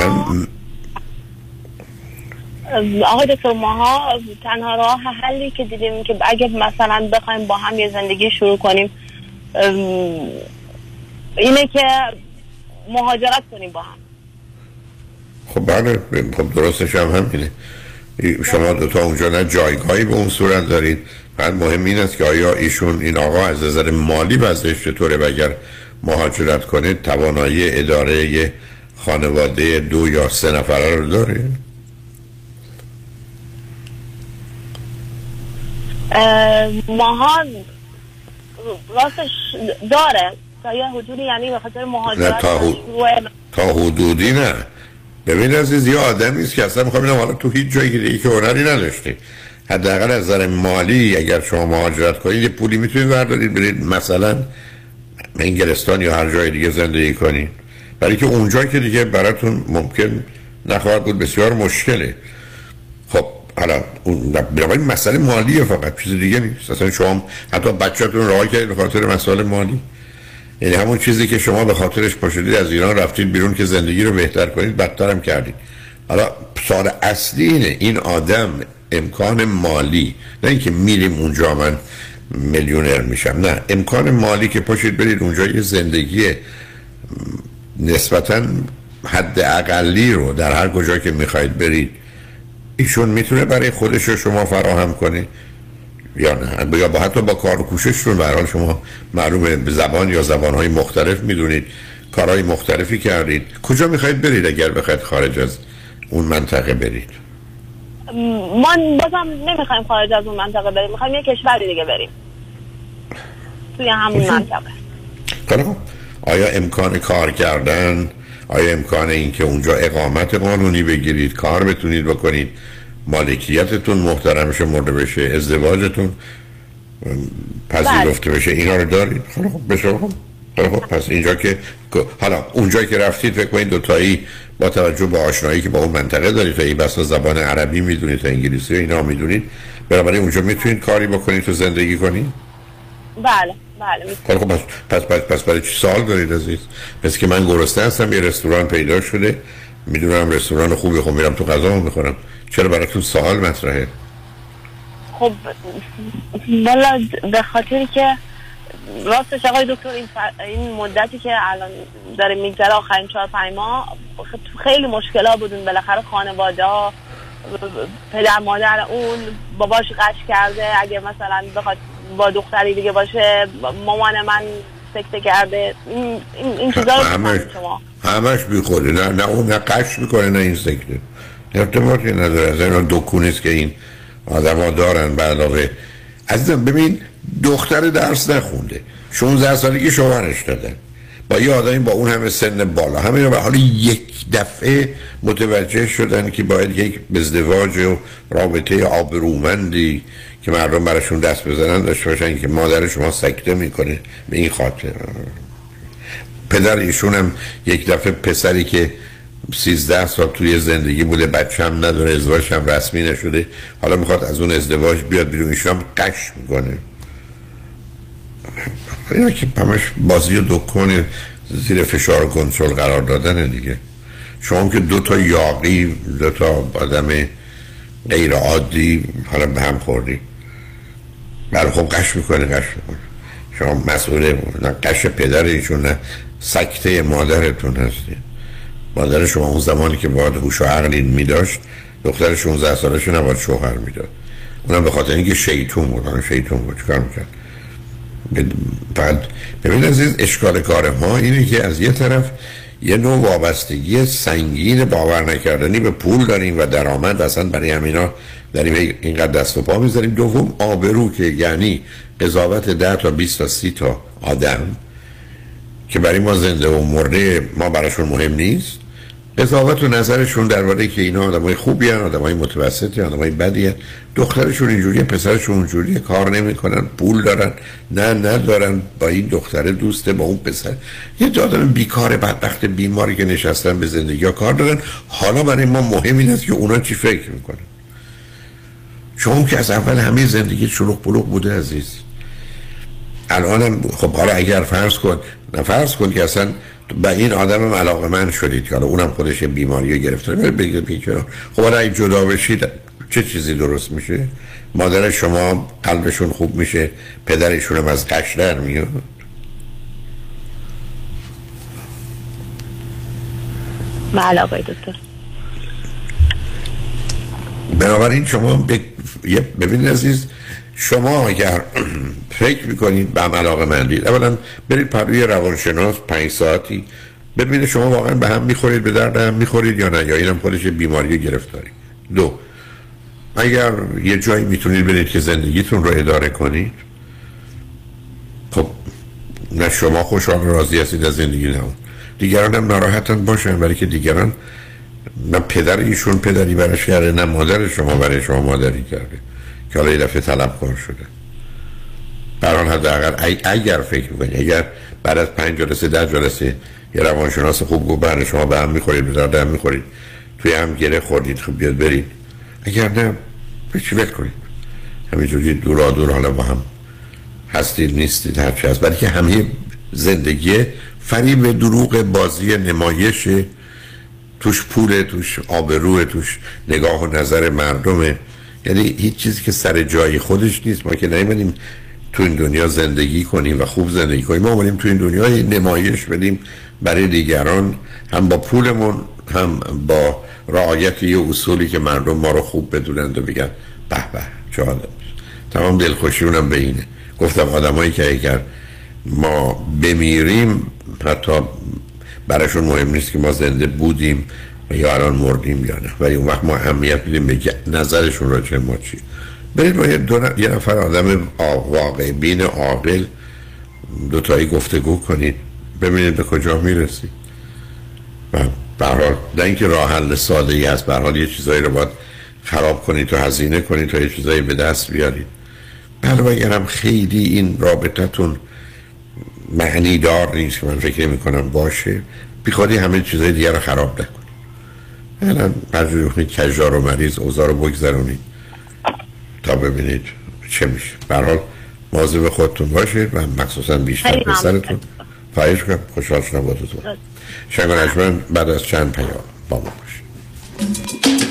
آقای دکتر ماها تنها راه حلی که دیدیم که اگه مثلا بخوایم با هم یه زندگی شروع کنیم اینه که مهاجرت کنیم با هم. خب بله خب درستش هم همینه. شما دو تا اونجا نه جایگاهی به اون صورت دارید. بعد مهم این است که آیا ایشون این آقا از نظر مالی وضعش چطوره؟ و اگر مهاجرت کنه توانایی اداره خانواده دو یا سه نفره رو داره؟ اه، ماها راستش داره. تا یه حدودی یعنی به خاطر مهاجرت تا, حد... تا حدودی نه. ببین عزیز یه آدمی است که اصلا می‌خوام حالا تو هیچ جایی دیگه که هنری نداشتی. حداقل از نظر مالی اگر شما مهاجرت کنید یه پولی می‌تونید بردارید. برید مثلا انگلستان یا هر جای دیگه زندگی کنید. برای که اونجا که دیگه براتون ممکن نخواهد بود بسیار مشکله. خب حالا اون بنابراین مسئله مالیه فقط چیز دیگه نیست. اصلا شما حتی بچه‌تون راه کردید به خاطر مسائل مالی. یعنی همون چیزی که شما به خاطرش پاشدید از ایران رفتید بیرون که زندگی رو بهتر کنید بدتر هم کردید. حالا سوال اصلی اینه این آدم امکان مالی نه اینکه میریم اونجا من میلیونر میشم نه. امکان مالی که پاشید برید اونجا یه زندگی نسبتا حد اقلی رو در هر کجا که می‌خواید برید ایشون می‌تونه برای خودش رو شما فراهم کنه. یا نه. یا با حتی با کار و کوششتون به حال شما معلومه به زبان یا زبانهای مختلف می‌دونید. کارهای مختلفی کردید. کجا می‌خواید برید اگر بخواید خارج از اون منطقه برید؟ ما بازم نمی‌خوایم خارج از اون منطقه بریم. می‌خوایم یه کشوری دیگه بریم. توی همون منطقه. خیلی خوب. آیا امکان کار کردن آیا امکان اینکه اونجا اقامت قانونی بگیرید کار بتونید بکنید مالکیتتون محترم شمرده بشه ازدواجتون پذیرفته بشه اینا رو دارید. خوب بشه خب. خوب. پس اینجا که حالا اونجا که رفتید فکر کنید دوتایی با توجه به آشنایی که با اون منطقه دارید تا این بسا زبان عربی می‌دونید تا انگلیسی و اینا می‌دونید بنابراین اونجا می‌تونید کاری بکنید تو زندگی کنید؟ بله بله. خب پس پس پس, پس برای چی سوال دارید عزیز؟ پس که من گرسنه هستم یه رستوران پیدا شده. می‌دونم رستوران خوبی خب میرم تو غذا می‌خورم. چرا براتون سوال مطرحه؟ خب والا به خاطری که راستش آقای دکتر این, این مدتی که الان داره میگذره آخرین چهار پنج ماه خ- خیلی مشکلات بودون بالاخره خانواده ها پدر مادر اون باباش قش کرده. اگه مثلا بخواد با دختری دیگه باشه مامان من سکته کرده این, این, چیزا رو همش شما. همش بی خوده نه نه اون نه قش می‌کنه نه این سکته. ارتباطی نداره. از این دکون است که این آدم ها دارن. به علاوه عزیزم ببین دختر درس نخونده. 16 سالگی شوهرش دادن. با یه آدمی با اون همه سن بالا. همین به حال یک دفعه متوجه شدن که باید یک ازدواج و رابطه آبرومندی که مردم براشون دست بزنن داشته باشن که مادر شما سکته می‌کنه به این خاطر. پدر ایشون هم یک دفعه پسری که سیزده سال توی زندگی بوده بچه هم نداره ازدواج هم رسمی نشده حالا می‌خواد از اون ازدواج بیاد بیرون. ایشون هم قش می‌کنه. اینا که همش بازی و دکون زیر فشار کنترل قرار دادن دیگه. شما که دو تا یاقی دو تا آدم غیر عادی حالا به هم خوردی. برای خب قش می‌کنه قش می‌کنه. شما مسئول قش پدر ایشون سکته مادرتون هستی. مادر شما اون زمانی که باید هوش و عقلی میداشت دختر 16 سالش نباید شوهر می‌داد. اونم به خاطر اینکه شیطون بود. اون شیطون بود. چیکار می‌کرد؟ بعد ببین عزیز اشکال کار ما اینه که از یه طرف یه نوع وابستگی سنگین باور نکردنی به پول داریم و درآمد اصلا برای همینا داریم اینقدر دست و پا می‌ذاریم. دوم آبرو که یعنی قضاوت ده تا 20 تا 30 تا آدم که برای ما زنده و مرده ما براشون مهم نیست. قضاوت و نظرشون درباره که اینا آدمای خوبی هن آدمای متوسطی آدمای بدی هن. دخترشون اینجوریه پسرشون اونجوریه کار نمی‌کنن پول دارن نه ندارن. با این دختر دوسته با اون پسر. یه آدم بیکار بدبخت بیماری که نشستن به زندگی ها کار دارن حالا برای ما مهم این است که اونا چی فکر می‌کنن. شما که از اول همه زندگی شلوغ بلوغ بوده عزیز. الانم خب حالا اگر فرض کن نه فرض کن که اصلا به این آدم علاقه من شدید که حالا اونم خودش یه بیماری رو گرفته. بگید بگید بگید چرا. خب اگه جدا بشید چه چیزی درست میشه؟ مادر شما قلبشون خوب میشه پدرشون هم از قش در میاد؟ بله آقای دکتر. بنابراین شما ببینید عزیز شما اگر فکر می‌کنید به هم علاقه مندید اولا برید پروی روانشناس پنج ساعتی ببینید شما واقعا به هم می‌خورید به درد هم می‌خورید یا نه یا اینم خودش بیماری گرفتاری دو اگر یه جایی می‌تونید برید که زندگیتون رو اداره کنید خب نه شما خوشحال راضی هستید از زندگی نه. دیگران هم ناراحتن باشن برای که دیگران نه پدر ایشون پدری برش کرده نه مادر شما برای شما مادری کرده که حالا یه دفعه طلبکار شده. برحال حداقل ای- اگر فکر می‌کنید اگر بعد از پنج جلسه ده جلسه یه روانشناس خوب گفت برای شما به هم می‌خورید درد هم می‌خورید توی هم گره خوردید خب بیاد برید. اگر نه چی ول کنید؟ همینجوری دورا دور حالا با هم هستید نیستید هرچی هست. برای که همه زندگی فریب دروغ بازی نمایش توش پول توش آبروه توش نگاه و نظر مردمه. یعنی هیچ چیزی که سر جای خودش نیست. ما که نیمدیم تو این دنیا زندگی کنیم و خوب زندگی کنیم. ما اومدیم تو این دنیا نمایش بدیم برای دیگران هم با پولمون هم با رعایت یه اصولی که مردم ما رو خوب بدونند و بگن به به چه تمام دلخوشی اونم به اینه. گفتم آدمایی که اگر ما بمیریم حتی براشون مهم نیست که ما زنده بودیم. یا الان مردیم یا نه. ولی اون وقت ما اهمیت میدیم به نظرشون به ما چی. برید با یه, دو یه نفر آدم واقع بین عاقل دوتایی گفتگو کنید. ببینید به کجا می‌رسید و به هر حال نه اینکه راه حل ساده ای است به هر حال یه چیزایی رو باید خراب کنید و هزینه کنید تا یه چیزایی به دست بیارید. بله اگرم خیلی این رابطتون معنی دار نیست که من فکر نمی کنم باشه. بیخوادی همه چیزای دیگر رو خراب نکنید. کنید کجار و مریض اوضاع رو بگذرونید تا ببینید چه میشه. به هر حال مواظب خودتون باشید و مخصوصا بیشتر. پسرتون. خواهش کنم خوشحال شدم با دوتون شنگ و بعد از چند پیام با ما باشید.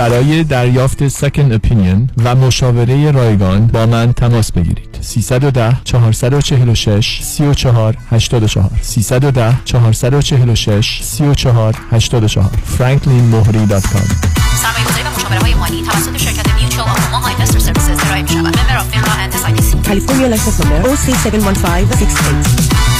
برای دریافت second opinion و مشاوره رایگان با من تماس بگیرید. 310 446 34 84 310 446 34 84 franklinmohri.com سرمایه گذاری و مشاوره های مالی توسط شرکت Mutual of Omaha Investor Services ارائه می شود member of FINRA and SIPC California license number OC71568.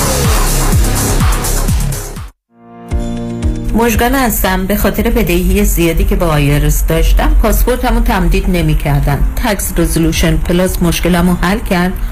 مژگان هستم. به خاطر بدهی زیادی که با IRS داشتم پاسپورتمو تمدید نمی کردن Tax Resolution Plus مشکلمو حل کرد.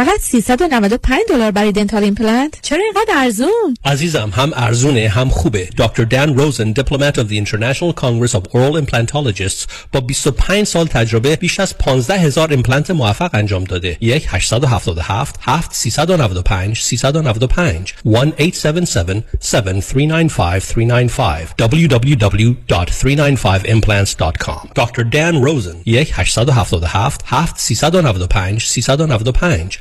فقط 395 دلار برای dental implant؟ چرا اینقدر ارزون؟ عزیزم هم ارزونه هم خوبه. دکتر دان روزن Diplomate of the International Congress of Oral Implantologists با 25 سال تجربه بیش از 15 هزار ایمپلنت موفق انجام داده. یک 877 7 395 395 1 877 7395 395 www.395implants.com دکتر دان روزن یک 877 7 395 395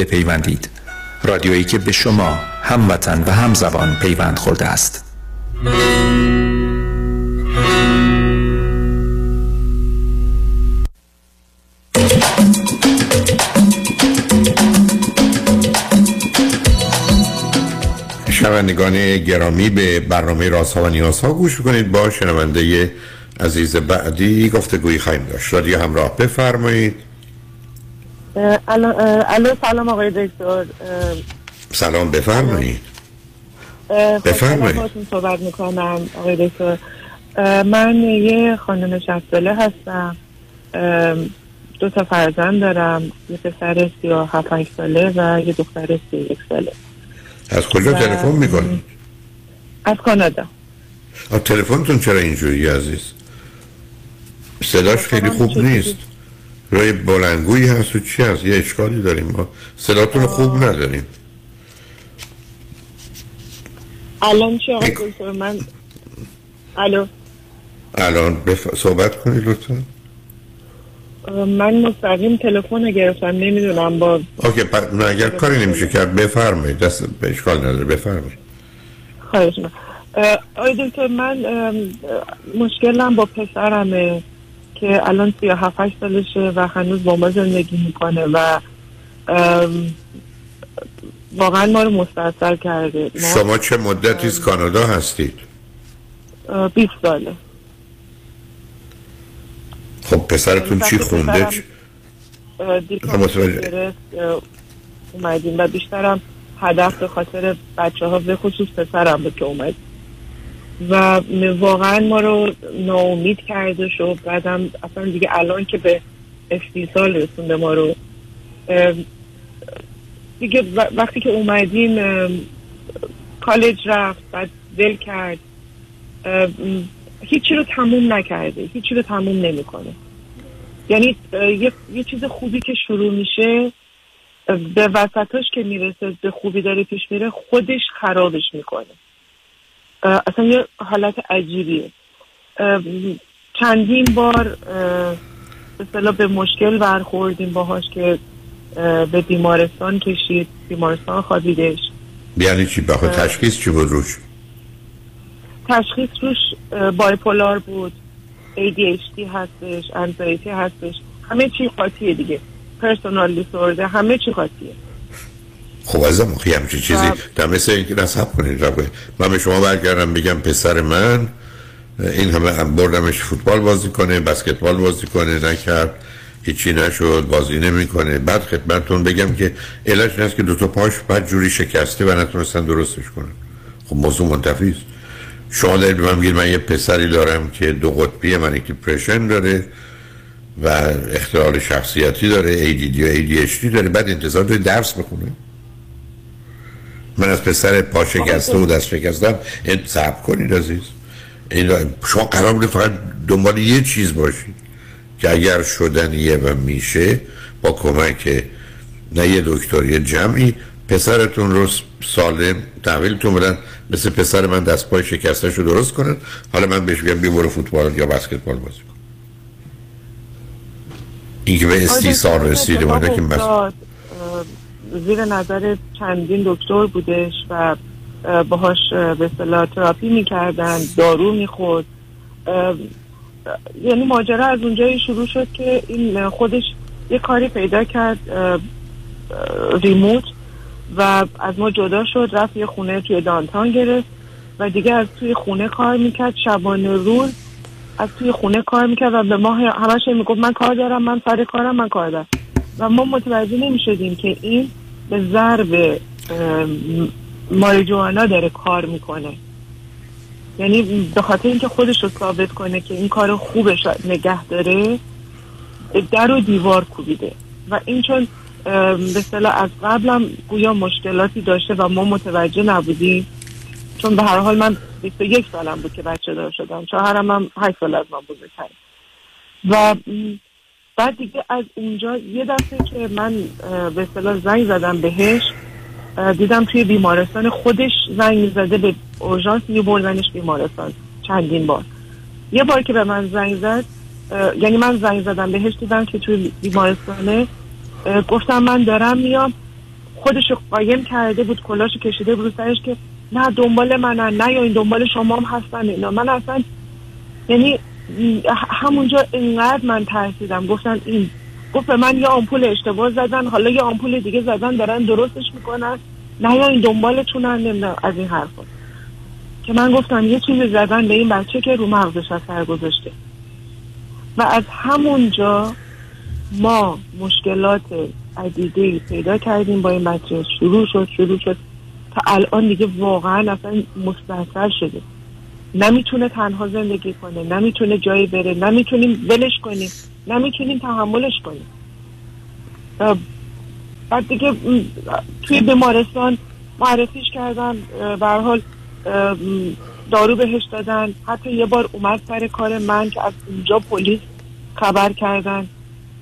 بپیوندید. رادیویی که به شما هموطن و همزبان پیوند خورده است. شنوندگان گرامی به برنامه راست ها و نیاز ها گوش کنید با شنونده عزیز بعدی گفتگویی خواهیم داشت. رادیو همراه بفرمایید. الو سلام آقای دکتر. سلام بفرمایید. اه، بفرمایید. صحبت می‌کنم آقای دکتر. من یه خانم شصت ساله هستم دو تا فرزند دارم. یه پسر سی و هفت ساله و یه دختر سی یک ساله. از کجا تلفن می‌کنید از کانادا. تلفنتون چرا اینجوری عزیز؟ صداش خیلی خوب نیست. روی بلنگویی هست و چی هست؟ یه اشکالی داریم. ما صداتون خوب نداریم. الان چی آقای دکتر؟ من الو. الان بف... صحبت کنید لطفا. من مستقیم تلفن رو گرفتم نمی‌دونم با اوکی نه اگر کاری نمیشه کرد بفرمایید. دست اشکال نداره بفرمایید. خواهش من آقای دکتر من مشکلم با پسرمه. که الان سی و هفت هشت سالشه و هنوز با ما زندگی می‌کنه و واقعا ما رو مستاصل کرده. ما شما چه مدتی از کانادا هستید؟ اه، 20 ساله. خب پسرتون چی خونده؟ متوجه. اه، اومدیم و بیشترم هدف به خاطر بچه ها به خصوص پسرم بود که اومد. و واقعا ما رو ناامید کرده شد. بعدم اصلا دیگه الان که به استیصال رسونده ما رو دیگه و- وقتی که اومدیم کالج رفت بعد دل کرد. هیچی رو تموم نکرده هیچی رو تموم نمی‌کنه. یعنی یه, یه چیز خوبی که شروع میشه به وسطاش که می‌رسه به خوبی داره پیش میره خودش خرابش می‌کنه. اصلا یه حالت عجیبیه. چندین بار اه، به مشکل برخوردیم باهاش که به بیمارستان کشید. بیمارستان خوابیدش. یعنی چی؟ بخواه تشخیص چی بود روش؟ تشخیص روش بایپولار بود. ADHD هستش انزایتی هستش. همه چی قاطیه دیگه. پرسونال دیسورده همه چی قاطیه خب خیلی همچی چیزی در مثل اینکه نصب کنید رب من به شما برگردم بگم پسر من این همه هم بردمش فوتبال بازی کنه بسکتبال بازی کنه نکرد هیچی نشد بازی نمی‌کنه. بعد خدمتتون بگم که علت این است که دو تا پاش بعد جوری شکسته و نتونستن درستش کنن. خب موضوع منتفی است. شما دارید به من میگید من یه پسری دارم که دو قطبی من دیپرشن داره و اختلال شخصیتی داره ADD و ADHD داره. بعد انتظار داره درس بخونه من از پسر پا شکسته و دست شکستم. صبر کنید عزیز. این شما قرار بوده فقط دنبال یه چیز باشید. که اگر شدنیه و میشه با کمک نه یه دکتر یه جمعی پسرتون رو سالم تحویلتون بدن. مثل پسر من دست پای شکستش رو درست کنن. حالا من بهش بگم بیا برو فوتبال یا بسکتبال بازی کن. این که به استیصال رسیده که. زیر نظر چندین دکتر بودش و باهاش به اصطلاح تراپی می‌کردن دارو می‌خورد. یعنی ماجرا از اونجایی شروع شد که این خودش یه کاری پیدا کرد ریموت و از ما جدا شد رفت یه خونه توی دانتان گرفت و دیگه از توی خونه کار می‌کرد. شبانه روز از توی خونه کار می‌کرد و به ما همش می‌گفت من کار دارم من سر کارم من کار دارم. و ما متوجه نمی‌شدیم که این به ضرب ماریجوانا داره کار می‌کنه. یعنی به خاطر اینکه خودش رو ثابت کنه که این کار خوبش نگه داره در و دیوار کوبیده. و این چون به از قبلم گویا مشکلاتی داشته و ما متوجه نبودیم. چون به هر حال من 21 سالم بود که بچه دار شدم. شوهرم هم 8 سال از من بزرگتر. و بعد دیگه از اونجا یه دفعه که من به اصطلاح زنگ زدم بهش دیدم توی بیمارستان خودش زنگ زده به اورژانس یه بردنش بیمارستان چندین بار. یه بار که به من زنگ زد یعنی من زنگ زدم بهش دیدم که توی بیمارستانه گفتم من دارم میام. خودش قایم کرده بود کلاشو کشیده بود سرش که نه دنبال منن نه یا این دنبال شما هم هستن اینا. من اصلا یعنی همونجا اینقدر من ترسیدم. گفتن این گفت به من یه آمپول اشتباه زدن. حالا یه آمپول دیگه زدن دارن درستش می‌کنن. نه یا این دنبالتونن. نمی‌دونم از این حرفا که من گفتم یه چیزی زدن به این بچه که رو مغزش اثر گذاشته. و از همونجا ما مشکلات عدیده پیدا کردیم با این بچه. شروع شد شروع شد. تا الان دیگه واقعا اصلا مستحصل شده. نمی‌تونه تنها زندگی کنه نمی‌تونه جایی بره نمی‌تونیم ولش کنیم نمی‌تونیم تحملش کنیم. بعد دیگه توی بیمارستان معرفیش کردن حال دارو بهش دادن. حتی یه بار اومد سر کار من که از اونجا پلیس خبر کردن.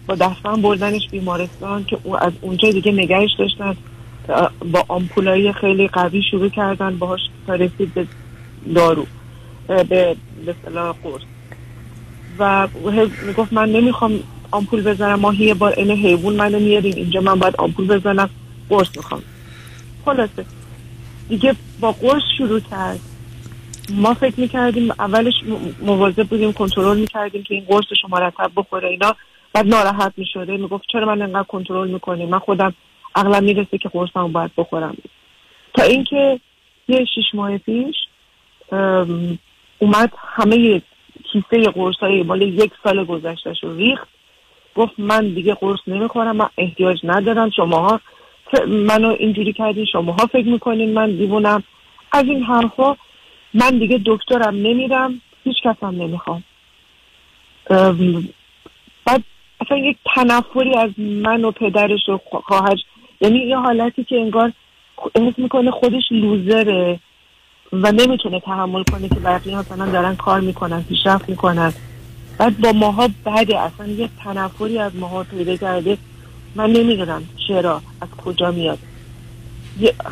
با دستان بردنش بیمارستان که او از اونجا دیگه نگهش داشتن. با آمپولایی خیلی قوی شروع کردن باهاش تا رسید به دارو. به مثلا قرص. و می‌گفت من نمی‌خوام آمپول بزنم. ماهی یه بار اینه حیوان منو میاریم اینجا من باید آمپول بزنم. قرص می‌خوام. خلاصه. دیگه با قرص شروع کرد. ما فکر می‌کردیم اولش مواظب بودیم کنترل می‌کردیم که این قرص شما مرتب بخوره اینا. بعد ناراحت می‌شده. می‌گفت چرا من انقدر کنترل می‌کنیم من خودم عقلم می‌رسه که قرصم باید بخورم. تا اینکه یه شیش ماه پیش اومد همه کیسه قرص های مال یک سال گذشتهش رو ریخت. گفت من دیگه قرص نمی‌خورم من احتیاج ندارم. شماها منو اینجوری کردین شماها فکر می‌کنین من دیوونم. از این حرفا من دیگه دکترم نمیرم هیچ کسم نمی‌خوام. بعد اصلا یک تنفری از من و پدرش و خواهرش. یعنی یه حالتی که انگار حس می‌کنه خودش لوزره. و نمی‌تونه تحمل کنه که بقیه مثلا دارن کار می‌کنن پیشرفت می‌کنن. بعد با ماها بده اصلا یه تنفری از ماها پیدا کرده. من نمی‌دونم چرا از کجا میاد.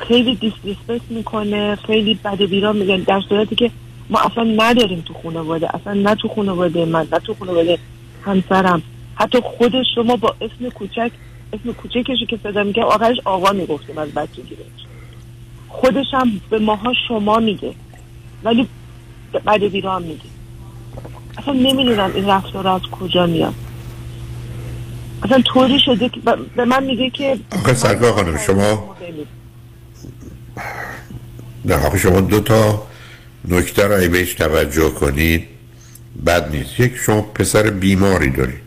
خیلی دیسپیسپکت می‌کنه خیلی بد بیران میگن در صورتی که ما اصلا نداریم تو خانواده اصلا نه تو خانواده من نه تو خانواده همسرم. حتی خودش شما با اسم کوچک اسم کوچکشی که صدا میگه آخرش آقا می‌گفتیم از بچگی بهش خودش هم به ماها شما میگه. ولی بعد بیرام میگه. اصلا نمی‌دونم این رفتار از کجا میاد. اصلا طوری شده که به من میگه که آخه سرکار خانم شما نه آخه شما دو تا نکته را بهش توجه کنید بد نیست. یک شما پسر بیماری دارید.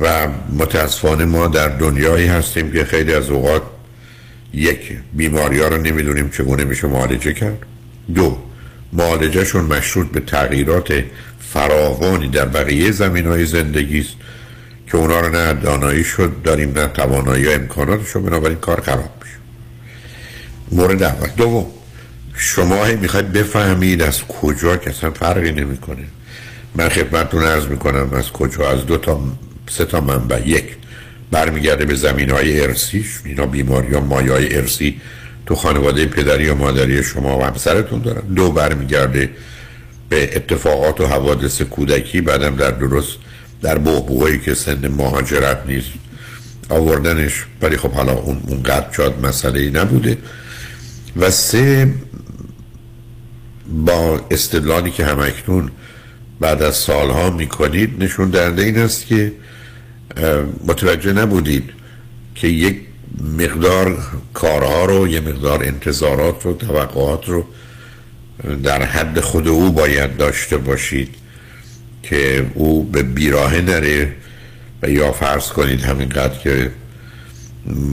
و متاسفانه ما در دنیایی هستیم که خیلی از اوقات یک بیماری ها رو نمی‌دونیم چگونه میشه معالجه کرد. دو معالجهشون مشروط به تغییرات فراوانی در بقیه زمین های زندگی است که اونا رو نه دانایی شد داریم نه توانایی یا امکاناتش رو بنابراین کار خراب میشه. مورد اول. دوم شما می‌خواید بفهمید از کجا که اصلا فرقی نمی‌کنه. من خدمتتون عرض می‌کنم از کجا از دو تا سه تا منبع. یک برمیگرده به زمین های ارسی. اینا بیماری یا مایه های ارسی تو خانواده پدری و مادری شما و همسرتون دارن. دو برمیگرده به اتفاقات و حوادث کودکی بعدم در درست در بحبوهایی که سن مهاجرت نیست آوردنش. ولی خب حالا اون اونقدر شاد مسئله ای نبوده. و سه با استدلالی که همکنون بعد از سالها می‌کنید نشون درده این است که متوجه نبودید که یک مقدار کارها رو یه مقدار انتظارات رو توقعات رو در حد خود او باید داشته باشید که او به بیراه نره و یا فرض کنید همینقدر که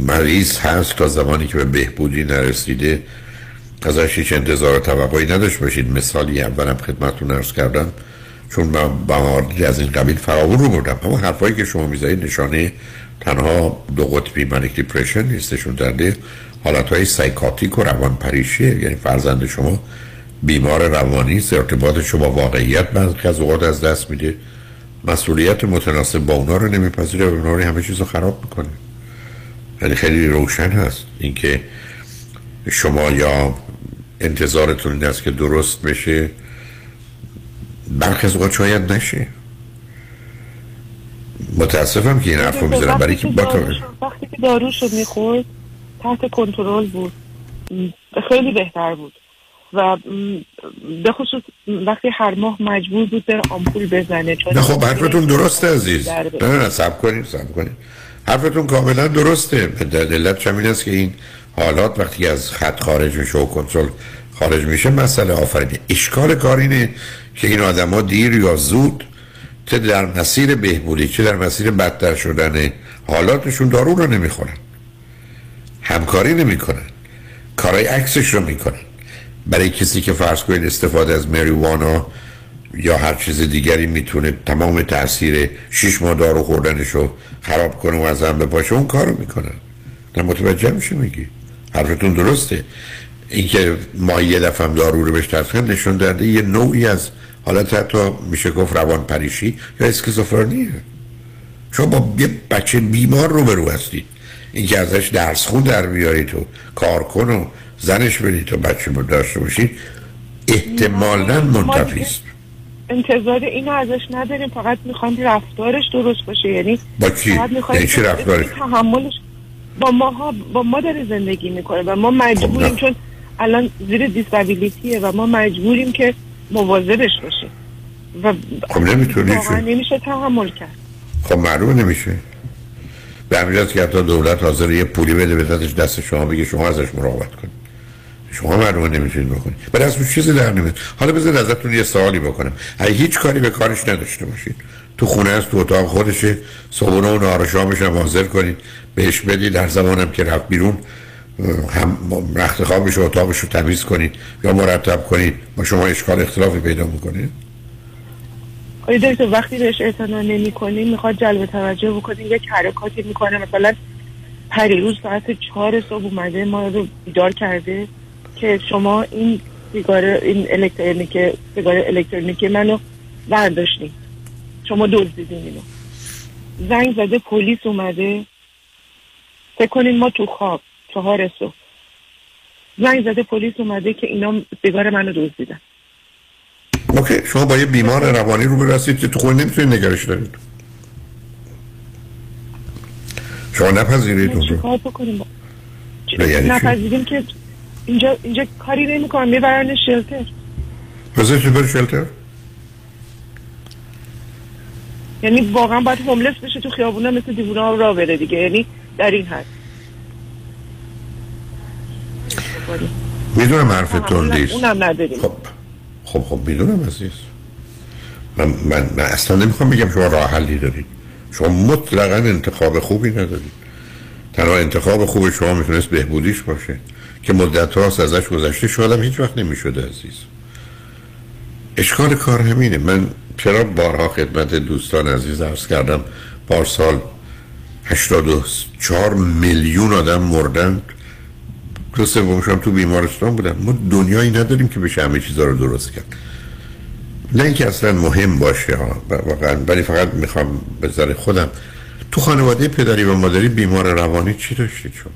مریض هست تا زمانی که به بهبودی نرسیده ازش هیچ انتظار توقعی نداشت باشید. مثالی اولم خدمتتون ارز کردم. چون من با از این قبیل فراون رو بردم. اما حرفایی که شما می‌زنید نشانه تنها دو قطبی منیک دیپریشن نیستشون درده حالت های سایکاتیک و روان پریشیه یعنی فرزند شما بیمار روانی است. ارتباط شما واقعیت بعضی از اوقات از دست میده. مسئولیت متناسب با اونا رو نمیپذیره و رو همه چیز رو خراب می‌کنه. یعنی خیلی روشن هست اینکه شما یا انتظارتون این است که درست بشه برخی از اوقات شاید نشه متاسفم که این حرف رو می‌زنم. برای که با وقتی که داروش رو می‌خورد تحت کنترل بود. خیلی بهتر بود. و به خصوص وقتی هر ماه مجبور بود بر آمپول بزنه چون نه خب حرفتون درسته عزیز. نه نه سب کنید سب کنید حرفتون کاملا درسته. دلت چمین است که این حالات وقتی از خط خارج میشه و کنترل خارج میشه مسئله آفرینه اشکال کار اینه که این آدما دیر یا زود چه در مسیر بهبودی چه در مسیر بدتر شدن حالاتشون دارو رو نمی‌خورن. همکاری نمی‌کنن. کارهای عکسش رو می‌کنن. برای کسی که فرض کنید استفاده از مریوانا یا هر چیز دیگری می‌تونه تمام تاثیر شش ماه دارو خوردنش رو خراب کنه و از هم بپاشه اون کارو می‌کنن. نه متوجه میشه میگی؟ حرفتون درسته. اینکه ما یه دفعه دارو رو بهش تصمیم نشون داده یه نوعی از حالت حتی میشه گفت روان پریشی یا اسکیزوفرنیه. شما با یه بچه بیمار رو برو هستید اینکه ازش درس خون در بیارید و کار کن و زنش برید و بچه رو داشته باشید احتمالا منتفی است. انتظار اینو ازش نداریم فقط می‌خوایم رفتارش درست باشه. یعنی با کی؟ یعنی چی رفتارش؟ تحملش. با ما با ما داره زندگی می‌کنه و ما مجبوریم خب چون الان زیر دیسابیلیتیه و ما مجبوریم که مواظبش باشیم. و خب نمی‌تونی نمیشه تحمل کرد. خب معلوم نمیشه. به همین که حتی دولت حاضر یه پولی بده به دست شما بگه شما ازش مراقبت کنید. شما معلومه نمی‌تونید بکنید. ولی از چیزی در نمیاد. حالا بذار ازتون یه سوالی بکنم. اگه هیچ کاری به کارش نداشته باشید تو خونه است تو اتاق خودشه صبحونه و نهار شامش هم حاضر کنید بهش بدید در زمانم که رفت بیرون هم رخت خوابش و اتاقش رو تمیز کنید یا مرتب کنید با شما اشکال اختلافی پیدا می‌کنید آیا دکتر وقتی بهش اعتنا نمی کنیم می‌خواد جلب توجه بکنیم یک حرکاتی می‌کنه. مثلا پریروز ساعت چهار صبح اومده ما رو بیدار کرده که شما این سیگار این الکترونیک سیگار الکترونیکی منو برداشتین. شما دزدیدین اینو. زنگ زده پلیس اومده. فکر کنین ما تو خواب. چهار صبح. زنگ زده پلیس اومده که اینا سیگار منو دزدیدن اوکی شما با یه بیمار روانی رو برسید که تو خود نمی‌تونید نگرش دارید. شما نپذیرید اون رو. یعنی نپذیریم که اینجا اینجا کاری نمی کنم می‌برن شلتر. بذاری چی بری شلتر؟ یعنی واقعا باید هوملس بشه تو خیابونه مثل دیوونه ها را بره دیگه. یعنی در این حد. می‌دونم حرفتون نیست. اونم نداریم. خب خب خب می‌دونم عزیز. من, من, من اصلا نمی‌خوام بگم شما راه حلی دارید. شما مطلقا انتخاب خوبی ندارید. تنها انتخاب خوب شما می‌تونست بهبودیش باشه که مدت هاست ازش گذشته شدم هیچ وقت نمی‌شده عزیز. اشکال کار همینه. من چرا بارها خدمت دوستان عزیز عرض کردم؟ پارسال 84 میلیون آدم مردن دو سومشم تو بیمارستان بودن ما دنیایی نداریم که بشه همه چیزا رو درست کرد. نه اینکه اصلا مهم باشه ها واقعا ولی فقط می‌خوام به خودم. تو خانواده پدری و مادری بیمار روانی چی داشتید شما؟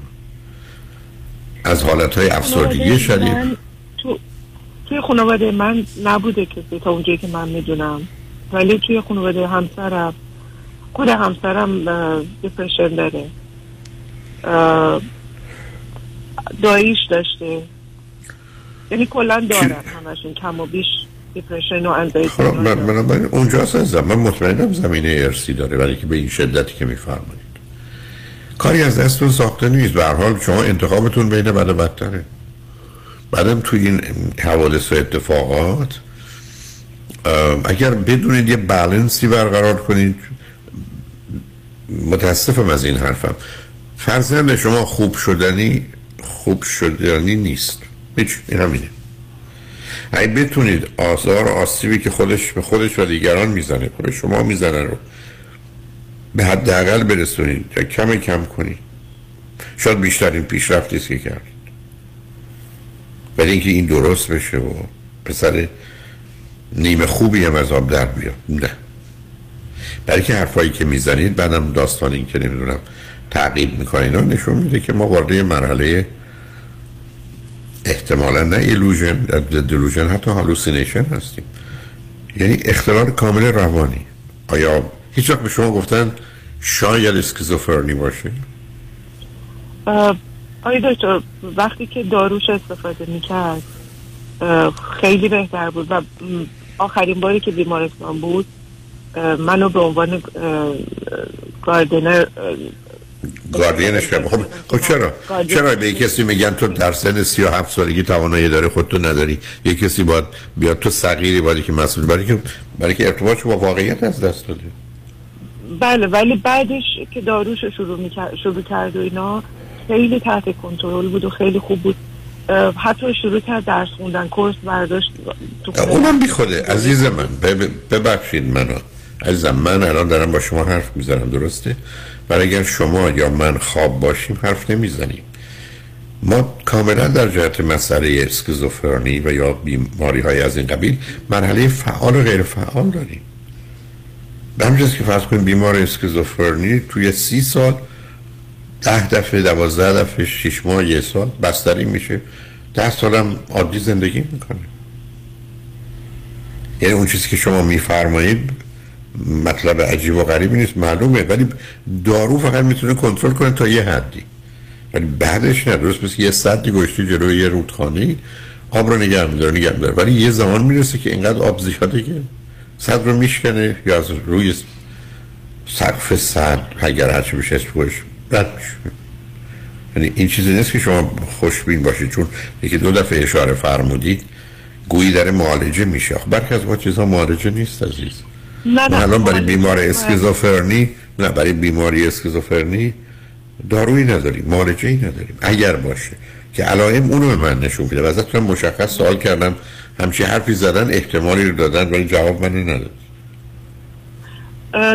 از حالت های افسردگی شدید. تو توی خانواده من نبوده کسی تا اونجایی که من می‌دونم. ولی توی خانواده همسرم خود همسرم دپرشن داره. داییش داشته یعنی کلا دارن همشون کم و بیش دپرشن و انزایتی خب من, من اونجا هستم من مطمئنم زمینه ارسی داره ولی که به این شدتی که میفرمایید. کاری از دستتون ساخته نیست. به حال شما انتخابتون بین بد و بدتره. بعدم تو این حوادث و اتفاقات اگر بدونید یه بالانسی برقرار کنید متاسفم از این حرفم. فرزند شما خوب شدنی؟ خوب شدنی نیست. هیچ این همینه. اگه بتونید آثار آسیبی که خودش به خودش و دیگران می‌زنه به شما می‌زنه رو به حداقل برسونید. یا کم کم کنید. شاید بیشترین پیشرفتی است که کردید. ولی اینکه این درست بشه و پسر نیمه خوبی هم از آب در بیاد. نه. برای که حرفایی که می‌زنید بعدم داستان این که نمی‌دونم تعقیب می‌کنین نشون میده که ما وارد مرحله احتمالا نه illusion delusion حتی hallucination هستیم. یعنی اختلال کامل روانی. آیا هیچ وقت به شما گفتن شاید اسکیزوفرنی باشه؟ آیا دکتر وقتی که داروش استفاده می‌کرد خیلی بهتر بود و آخرین باری که بیمارستان بود منو به عنوان گاردنر گاردینش کرد خب, خب چرا؟ چرا به کسی میگن تو در سن 37 سالگی توانایی داره خودتو نداری؟ یه کسی باید بیاد تو صغیری باید که مسئول برای که برای که ارتباطش با واقعیت از دست داده. بله ولی بعدش که داروش شروع می‌کرد شروع کرد و اینا خیلی تحت کنترل بود و خیلی خوب بود. حتی شروع کرد درس خوندن کورس برداشت تو اونم بی خوده. عزیز من ببخشید منو. عزیزم من الان دارم با شما حرف می‌زنم درسته؟ ولی اگر شما یا من خواب باشیم حرف نمی‌زنیم. ما کاملا در جهت مسئله اسکیزوفرنی و یا بیماری های از این قبیل مرحله فعال و غیر فعال داریم. به همجاز که فرض کنیم بیمار اسکیزوفرنی توی سی سال ده دفعه دوازده دفعه شیش ماه یه سال بستری میشه. ده سالم عادی زندگی می‌کنه. یعنی اون چیزی که شما میفرمایید مطلب عجیب و غریبی نیست معلومه ولی دارو فقط می‌تونه کنترل کنه تا یه حدی. ولی بعدش نه درست مثل یه صدی گشتی جلوی یه رودخانه آب رو نگه میداره نگه میداره. ولی یه زمان می‌رسه که اینقدر آب زیاده که صد رو میشکنه یا از روی سقف صد اگر هرچی بشه اسمش رد یعنی این چیزی نیست که شما خوشبین باشید چون یکی دو دفعه اشاره فرمودید گویی در معالجه میشه. برخی از ما چیزها معالجه نیست عزیز. نه نه الان برای بیمار اسکیزوفرنی نه برای بیماری اسکیزوفرنی دارویی نداریم معالجه ای نداریم. اگر باشه که علائم اونو به من نشون میده. و ازتون مشخص سوال کردم. همچی حرفی زدن احتمالی رو دادن ولی جواب من نداد.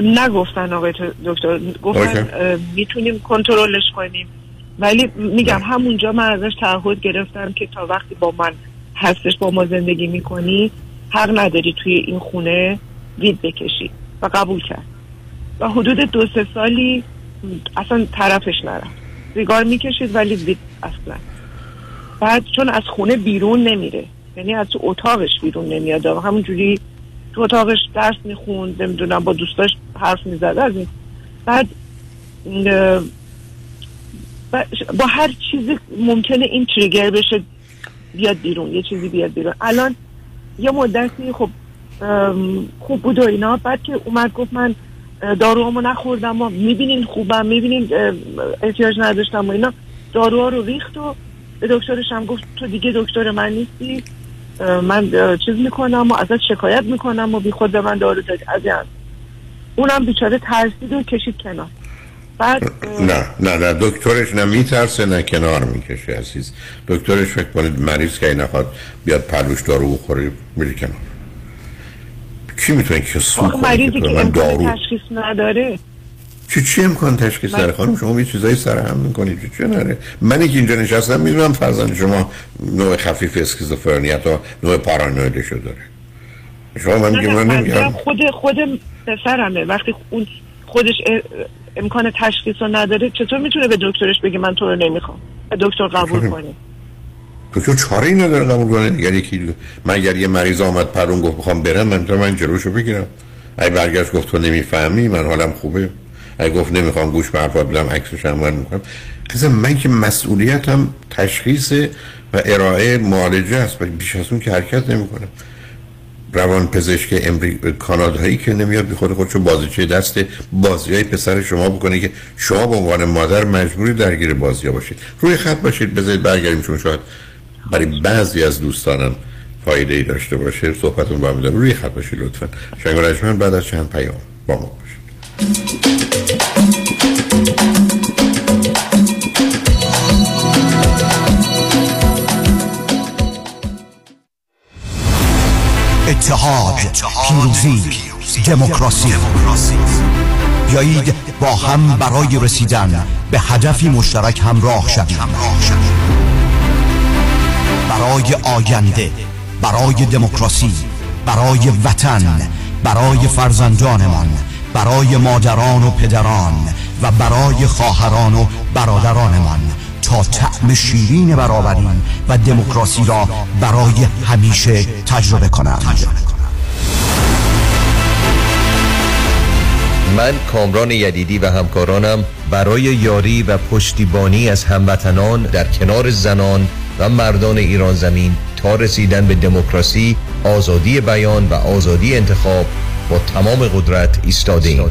نگفتن آقای دکتر. گفتن می‌تونیم کنترلش کنیم. ولی میگم همونجا من ازش تعهد گرفتم که تا وقتی با من هستش با ما زندگی می‌کنی حق نداری توی این خونه وید بکشی و قبول کرد. و حدود دو سه سالی اصلا طرفش نرم سیگار می‌کشید ولی وید اصلا. بعد چون از خونه بیرون نمیره یعنی از تو اتاقش بیرون نمیاد. و همونجوری تو اتاقش درس می‌خوند نمی‌دونم با دوستاش حرف می‌زد. از این. بعد با هر چیزی ممکنه این تریگر بشه بیاد بیرون یه چیزی بیاد بیرون. الان یه مدتی خب خوب بود و اینا. بعد که اومد گفت من داروامو نخوردم و می‌بینین خوبم می‌بینین احتیاج نداشتم و اینا. داروها رو ریخت و به دکترش هم گفت تو دیگه دکتر من نیستی. من چیز می‌کنم و ازت شکایت می‌کنم و بی خود به من دارو دادی. از اونم بیچاره ترسید و کشید کنار. بعد نه نه نه دکترش نه میترسه نه کنار می‌کشه عزیز. دکترش فکر کنید مریض که نخواد بیاد پلوش دارو بخوری میری کنار. کی می‌تونه که سو کنه دارو. تشخیص نداره. چی چی امکان تشخیص داره خانم؟ شما یه چیزایی سر هم می‌کنید چی چی نره من که اینجا نشستم می‌دونم فرزند شما نوع خفیف اسکیزوفرنی تا نوع پارانویدشو داره. شما من میگم من نمیگم. خود خود پسرمه. وقتی اون خودش امکان تشخیص رو نداره چطور می‌تونه به دکترش بگه من تو رو نمی‌خوام؟ دکتر قبول کنه. دکتر چاره ای نداره قبول کنه دیگر یکی من اگر یه مریض آمد پرون گفت بخوام برم من تو من جلوشو بگیرم. ای برگشت گفت تو نمی‌فهمی من حالم خوبه. ای گفت نمی‌خوام گوش به حرفا بدم عکسش هم می‌کنم قصه من که مسئولیتم تشخیص و ارائه معالجه است بیش از اون که حرکت نمی‌کنم روان پزشک امریکا کانادایی که نمیاد بی خود خودشو بازیچه دست بازی های پسر شما بکنه که شما به عنوان مادر مجبوری درگیر بازی باشید. روی خط باشید بذارید برگردیم چون شاید برای بعضی از دوستانم فایده ای داشته باشه صحبتون با میدم روی خط باشید لطفا. شنگ بعد از چند پیام با ما باشید. اتحاد پیروزی دموکراسی. بیایید با هم برای رسیدن به هدفی مشترک همراه شویم. برای آینده برای دموکراسی برای وطن برای فرزندانمان برای مادران و پدران و برای خواهران و برادرانمان. تا طعم شیرین برابری و دموکراسی را برای همیشه تجربه کنند. من کامران یدیدی و همکارانم برای یاری و پشتیبانی از هموطنان در کنار زنان و مردان ایران زمین تا رسیدن به دموکراسی، آزادی بیان و آزادی انتخاب با تمام قدرت ایستاده ایم.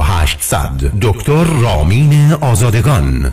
4800 دکتر رامین آزادگان.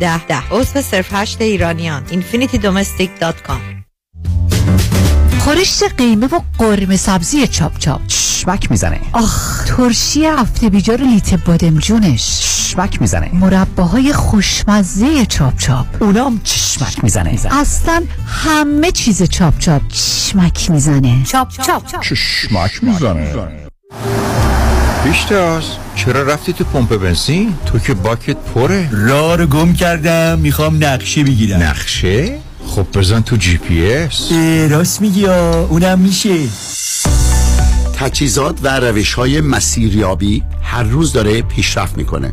ده ده. عضو صفر هشت ایرانیان. infinitydomestic.com خورشت قیمه و قرمه سبزی چاپ چاپ. چشمک می‌زنه. آخ ترشی هفته بیجار لیت بادمجونش چشمک می‌زنه. مرباهای خوشمزه چاپ چاپ. اونام چشمک می‌زنه. اصلا همه چیز چاپ چاپ. چشمک می‌زنه. چاپ چاپ. چشمک می‌زنه. پیشتاز چرا رفتی تو پمپ بنزین؟ تو که باکت پره. راه رو گم کردم می‌خوام نقشه بگیرم. نقشه؟ خب بزن تو جی پی اس. راست میگی اونم میشه. تجهیزات و روش های مسیریابی هر روز داره پیشرفت می‌کنه.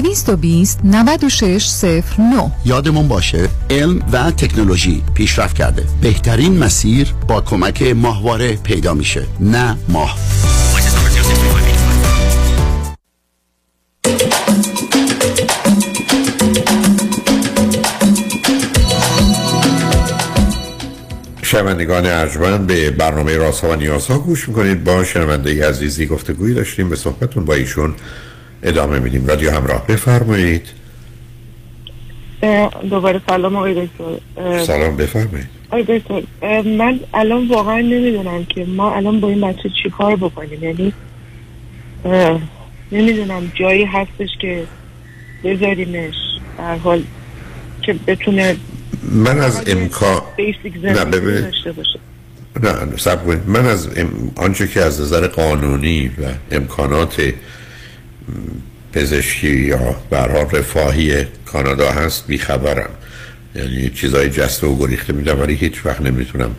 220 9609 یادمون باشه علم و تکنولوژی پیشرفت کرده. بهترین مسیر با کمک ماهواره پیدا میشه نه ماه. شنوندگان ارجمند به برنامه راست ها و نیاز ها گوش می‌کنید. با شنونده عزیزی گفتگویی داشتیم. به صحبتون با ایشون ادامه میدیم. رادیو همراه. بفرمایید. دوباره سلام آقای دکتر. سلام بفرمایید. آقای دکتر من الان واقعا نمی‌دونم که ما الان با این بچه چی کار بکنیم. یعنی نمی‌دونم جایی هستش که بذاریمش. در حال که بتونه من از امکان نه نه سب من از ام... آنچه که از نظر قانونی و امکانات پزشکی یا برها رفاهی کانادا هست بیخبرم یعنی چیزای جسته و گریخته میدم ولی هیچ وقت نمی‌تونم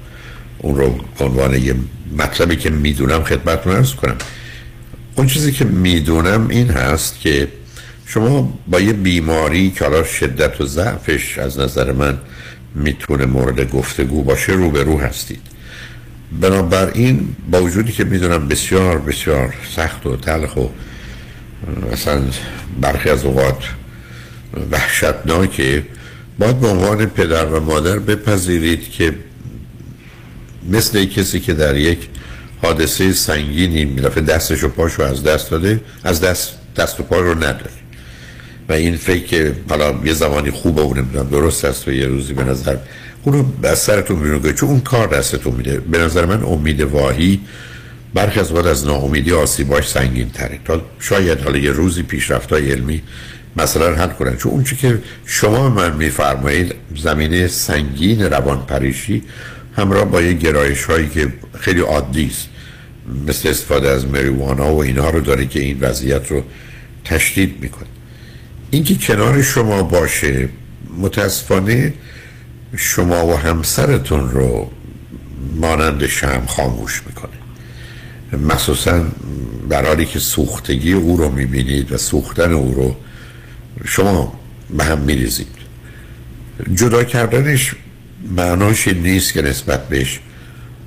اون رو عنوان یه مطلبی که می‌دونم خدمتتون ارز کنم. اون چیزی که می‌دونم این هست که شما با یه بیماری که حالا شدت و ضعفش از نظر من می‌تونه مورد گفتگو باشه رو به رو هستید. بنابراین با وجودی که می‌دونم بسیار بسیار سخت و تلخ و مثلا برخی از اوقات وحشتناکه. باید به عنوان پدر و مادر بپذیرید که مثل کسی که در یک حادثه سنگینی میرفه دستش و پاشو از دست داده از دست دست و پای رو نداره. و این فکر که حالا یه زمانی خوبه و نمی‌دونم درست است و یه روزی به نظر اون رو از سرتون بیرون چون اون کار دستتون میده. به نظر من امید واهی برخی از وقت از ناامیدی آسیباش سنگین تره تا شاید حالا یه روزی پیشرفت های علمی مثلا حل کنن. چون اون که شما من میفرمایید زمینه سنگین روان پریشی همراه با یه گرایش هایی که خیلی عادی است. مثل استفاده از مریوانا و اینها رو داره که این وضعیت رو تشدید می‌کنه. اینکه کنار شما باشه متاسفانه شما و همسرتون رو مانند شم خاموش می‌کنه. مخصوصا در حالی که سوختگی او رو می‌بینید و سوختن او رو شما به هم میریزید. جدا کردنش معناش نیست که نسبت بهش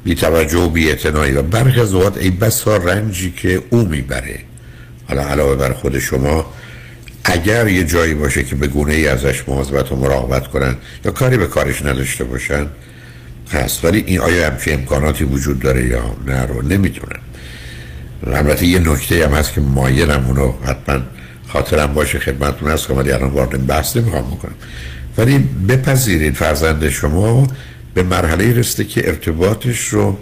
بی توجه و بی و برخی از اوقات ای بسا رنجی که او می‌بره. حالا علاوه بر خود شما اگر یه جایی باشه که به گونه ای ازش مواظبت و مراقبت کنن یا کاری به کارش نداشته باشن هست. ولی این آیا همچه امکاناتی وجود داره یا نه رو نمی‌دونم. البته یه نکته هم هست که مایرم اونو حتما خاطرم باشه خدمتتون هست کنم ولی الان وارد بحث نمی‌خوام بکنم. ولی بپذیرید فرزند شما به مرحله رسته که ارتباطش رو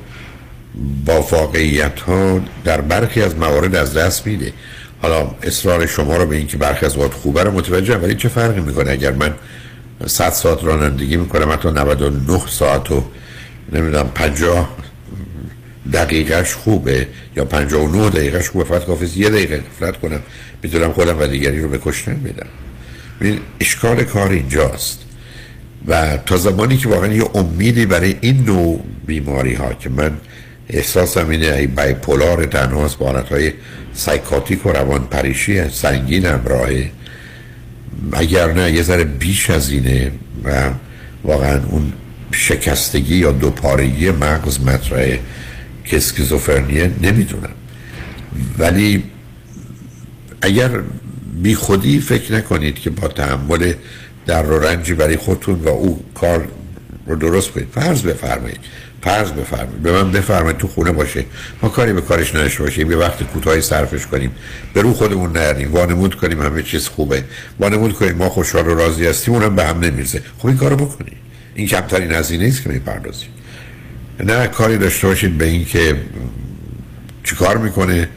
با واقعیت ها در برخی از موارد از دست میده. حالا اصرار شما رو به اینکه برخی از وقت خوبه رو متوجه ولی چه فرقی می‌کنه؟ اگر من 100 ساعت رانندگی می‌کنم حتی 99 ساعت و نمی‌دونم 50 دقیقش خوبه یا 59 دقیقش خوبه فقط کافی یه دقیقه غفلت کنم می‌تونم خودم و دیگری رو به کشتن بدم. این اشکال کار اینجاست. و تا زمانی که واقعا یه امیدی برای این نوع بیماری ها که من احساسم اینه ای بایپولار تنهاست با های سایکاتیک و روان پریشی سنگین همراهه. اگر نه یه ذره بیش از اینه و واقعا اون شکستگی یا دوپارگی مغز مطرحه. که اسکیزوفرنیه نمی‌دونم. ولی اگر بی خودی فکر نکنید که با تحمل در و رنجی برای خودتون و او کار رو درست کنید فرض بفرمایید فرض بفرمایید به من بفرمایید تو خونه باشه ما کاری به کارش نداشته باشیم یه وقت کوتاهی صرفش کنیم به رو خودمون نریم وانمود کنیم همه چیز خوبه وانمود کنیم ما خوشحال و راضی هستیم اونم به هم نمیرزه خب این کارو بکنید. این کمترین هزینه است که می‌پردازید. نه کاری داشته باشید به این که چیکار می‌کنه؟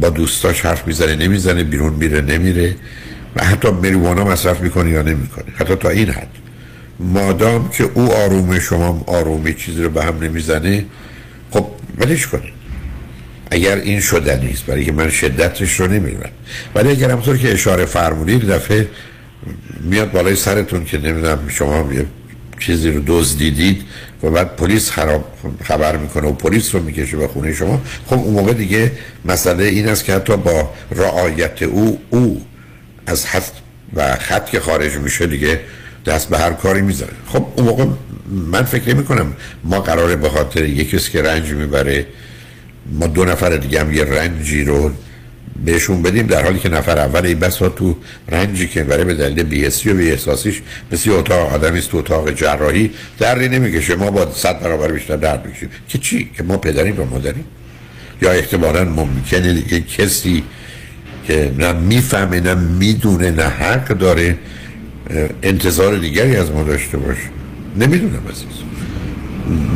با دوستاش حرف می‌زنه نمی‌زنه بیرون میره نمیره و حتی مریوانا مصرف می‌کنه یا نمی‌کنه. حتی تا این حد. مادام که او آرومه شما آرومه چیزی رو به هم نمی‌زنه خب ولش کنید. اگر این شدنی است برای که من شدتش رو نمی‌دونم ولی اگر همطور که اشاره فرمودید دفعه میاد بالای سرتون که نمی‌دونم شما یه چیزی رو دزدیدید و بعد پلیس خراب خبر می‌کنه و پلیس رو می‌کشه به خونه شما. خب اون موقع دیگه مسئله این است که حتی با رعایت او او از حد و خط که خارج میشه دیگه دست به هر کاری می‌ذاره. خب اون موقع من فکر نمی کنم ما قراره به خاطر یکی که رنج می‌بره ما دو نفر دیگه هم یه رنجی رو بهشون بدیم در حالی که نفر اول این بسا تو رنجی که برای به دلیل بیهسی و بیهساسیش مثل اتاق آدمی است تو اتاق جراحی دردی نمی‌کشه. ما با صد برابر بیشتر درد می‌کشیم که چی؟ که ما پدریم و مادریم؟ یا احتمالا ممکنه یه کسی که نه می‌فهمه نه می‌دونه نه حق داره انتظار دیگری از ما داشته باشه. نمی‌دونم عزیز.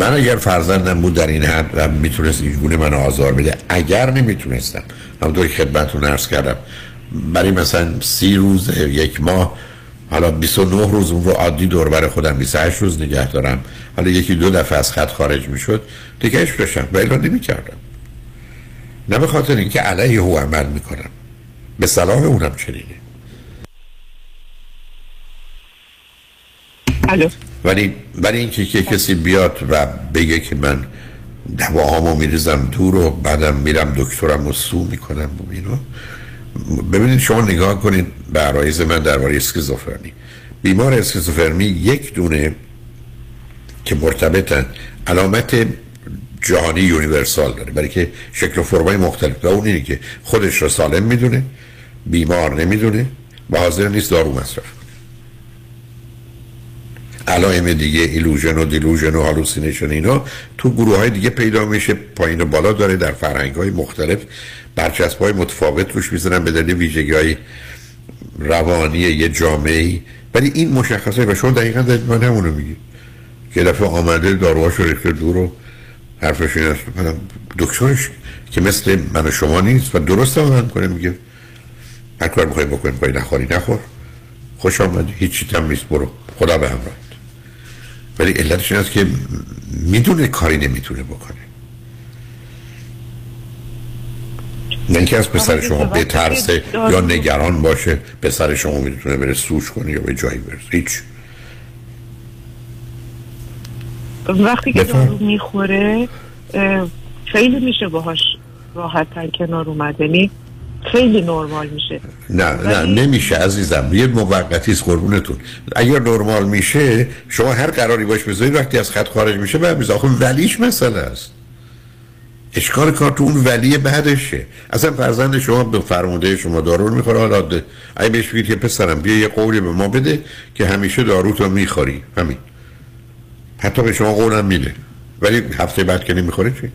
من اگر فرزندم بود در این حد و می‌تونست این گونه من آزار بده اگر نمی‌تونستم. همونطور که خدمتتون عرض کردم. برای مثلا سی روز یک ماه حالا 29 روز اون رو عادی دور بر خودم 28 روز نگه دارم. حالا یکی دو دفعه از خط خارج می‌شد دیگهش بشم و نمی نمی‌کردم. نه به خاطر اینکه علیه او عمل می‌کنم. به صلاح اونم چنینه. ولی ولی اینکه که کسی بیاد و بگه که من دواهامو میریزم دور و بعدم میرم دکترم رو سو می‌کنم و اینو. ببینید شما نگاه کنید به عرایز من درباره اسکیزوفرنی. بیمار اسکیزوفرنی یک دونه که مرتبطن علامت جهانی یونیورسال داره برای که شکل و فرمای مختلف. و اون اینه که خودش رو سالم می‌دونه بیمار نمی‌دونه و حاضر نیست دارو مصرف. علائم دیگه illusion و delusion و hallucination اینا تو گروه های دیگه پیدا میشه پایین و بالا داره در فرهنگ های مختلف برچسب های متفاوت روش می‌زنن به دلیل ویژگی های روانی یه جامعه ولی این مشخصه و شما دقیقا دارید من همونو میگی. که دفعه آمده رو ریخته دور و حرفش این است. دکترش که مثل من و شما نیست و درست هم کنه میگه هر کار می‌خوای بکنی پای نخوری نخور. خوش آمدی هیچی تم نیست برو. خدا به همراه. ولی علتش این است که می‌دونه کاری نمی‌تونه بکنه. نه اینکه از پسر شما بترسه یا نگران باشه پسر شما می‌تونه بره سوش کنه یا به جایی برسه. هیچ. وقتی که دارو می‌خوره خیلی میشه باهاش راحت تر کنار اومد. یعنی خیلی نرمال میشه. نه نه نمیشه عزیزم. یه موقتی است قربونتون. اگر نرمال میشه شما هر قراری باش بذارید وقتی از خط خارج میشه بعد آخه ولیش مسئله است. اشکال کار تو اون ولی بعدشه. اصلا فرزند شما به فرموده شما دارو می‌خوره. حالا اگه بهش بگید که پسرم بیا یه قولی به ما بده که همیشه دارو تو می‌خوری. همین. حتی به شما قولم میده. ولی هفته بعد که نمی‌خوره چی؟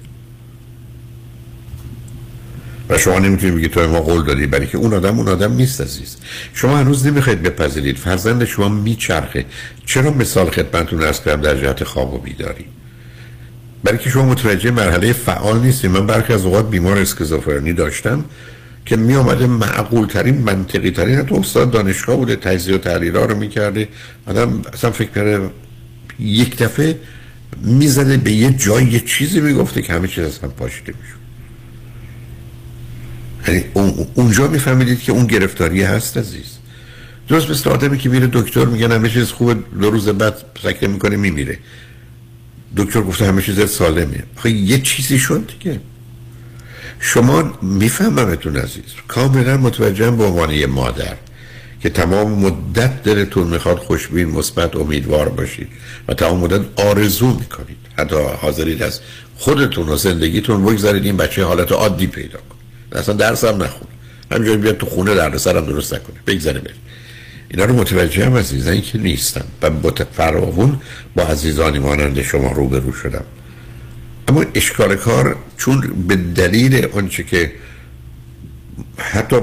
و شما نمی‌تونید بگید تو ما قول دادی برای که اون آدم اون آدم نیست عزیز. شما هنوز نمی‌خواید بپذیرید. فرزند شما میچرخه. چرا مثال خدمتتون ارز کردم در جهت خواب و بیداری؟ برای که شما متوجه مرحله فعال نیستید. من برخی از اوقات بیمار اسکیزوفرنی داشتم که می آمده معقول ترین منطقی ترین حتی استاد دانشگاه بوده تجزیه و تحلیل رو می‌کرده. آدم اصلا فکر کرده یک دفعه می‌زده به یه جای یه چیزی می‌گفته که همه چیز اصلا پاشیده میشه یعنی اونجا میفهمیدید که اون گرفتاری هست عزیز. درست مثل آدمی که میره دکتر میگن همه چیز خوبه دو روز بعد سکته می‌کنه میمیره. دکتر گفته همه چیز سالمه. خب یه چیزی شد دیگه. شما میفهممتون عزیز. کاملا متوجهم به عنوان یه مادر که تمام مدت دلتون می‌خواد خوشبین مثبت امیدوار باشید و تمام مدت آرزو می‌کنید. حتی حاضرید از خودتون و زندگیتون بگذارید این بچه حالت عادی پیدا کنید اصلا درس هم نخون. همینجوری بیاد تو خونه در سرم درست نکنه. بگذره بره اینا رو متوجه هم عزیزانی که نیستم و فراوون با عزیزانی مانند شما روبرو شدم. اما اشکال کار چون به دلیل آنچه که حتی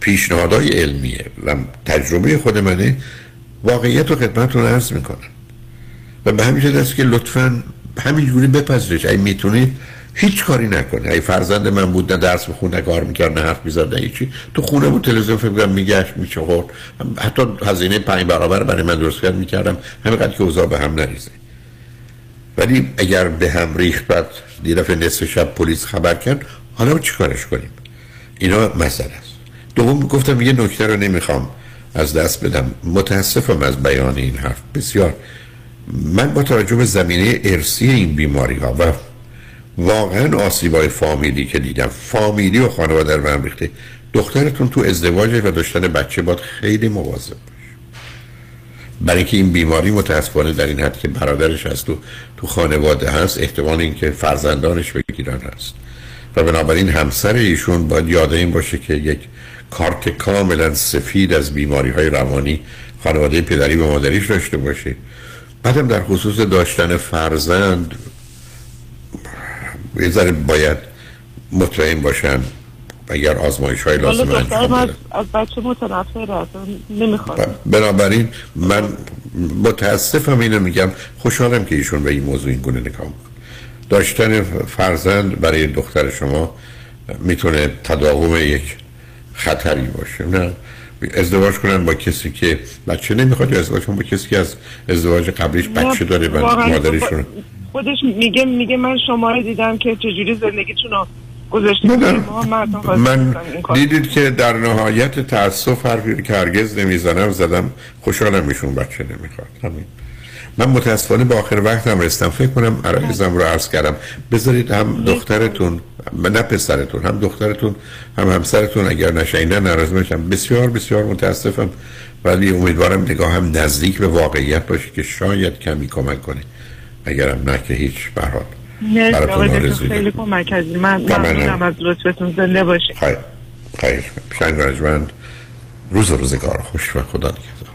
پیشنهادهای علمیه و تجربه خود منه واقعیت رو خدمتتون عرض و به همین است که لطفا همینجوری بپذیرش. اگه می‌تونید هیچ کاری نکنه. ای فرزند من بود نه درس بخونه نه کار می‌کرد نه حرف می‌زد نه هیچی. تو خونه بود تلویزیون فکر کنم میگشت میچخورد حتی هزینه پنج برابر برای من درست کرد می‌کردم. همینقدر که اوضاع به هم نریزه. ولی اگر به هم ریخت بعد دیرف نصف شب پلیس خبر کرد حالا چی کارش کنیم؟ اینا مسئله است. دوم گفتم یه نکته رو نمی‌خوام از دست بدم. متاسفم از بیان این حرف. بسیار. من با توجه به زمینه ارسی این بیماری ها و واقعا آسیبای فامیلی که دیدم. فامیلی و خانواده رو هم ریخته. دخترتون تو ازدواج و داشتن بچه باید خیلی مواظب برای اینکه این بیماری متاسفانه در این حد که برادرش هست و تو خانواده هست احتمال اینکه فرزندانش بگیرن هست. و بنابراین همسر ایشون باید یاد این باشه که یک کارت کاملا سفید از بیماری های روانی خانواده پدری و مادریش داشته باشه. بعدم در خصوص داشتن فرزند یه ذره باید مطمئن باشن اگر آزمایش های لازم انجام از بچه متنفر نمی‌خواد. بنابراین من متاسفم اینو میگم خوشحالم که ایشون به این موضوع این گونه نگاه داشتن فرزند برای دختر شما می‌تونه تداوم یک خطری باشه. نه ازدواج کنن با کسی که بچه نمی‌خواد یا ازدواج کنن با کسی که از ازدواج قبلیش بچه داره و مادرشون خودش میگه میگه من شما رو دیدم که چجوری زندگیتون رو من دیدید که در نهایت تاسف حرفی که هرگز نمی‌زنم زدم. خوشحالم میشون بچه نمی‌خواد. همین. من متاسفانه با آخر وقتم رستم. فکر کنم عرایزم رو عرض کردم. بذارید هم دخترتون نه پسرتون هم دخترتون هم همسرتون اگر نشینه ناراضی میشم بسیار بسیار متاسفم. ولی امیدوارم نگاه هم نزدیک به واقعیت باشه که شاید کمی کمک کنه. اگرم نه که هیچ برحال خیلی کمک کردید من ممنونم از لطفتون. زنده باشید. خیلی خیلی. شنگ روز روزگار. خوش و خدا نگهدار.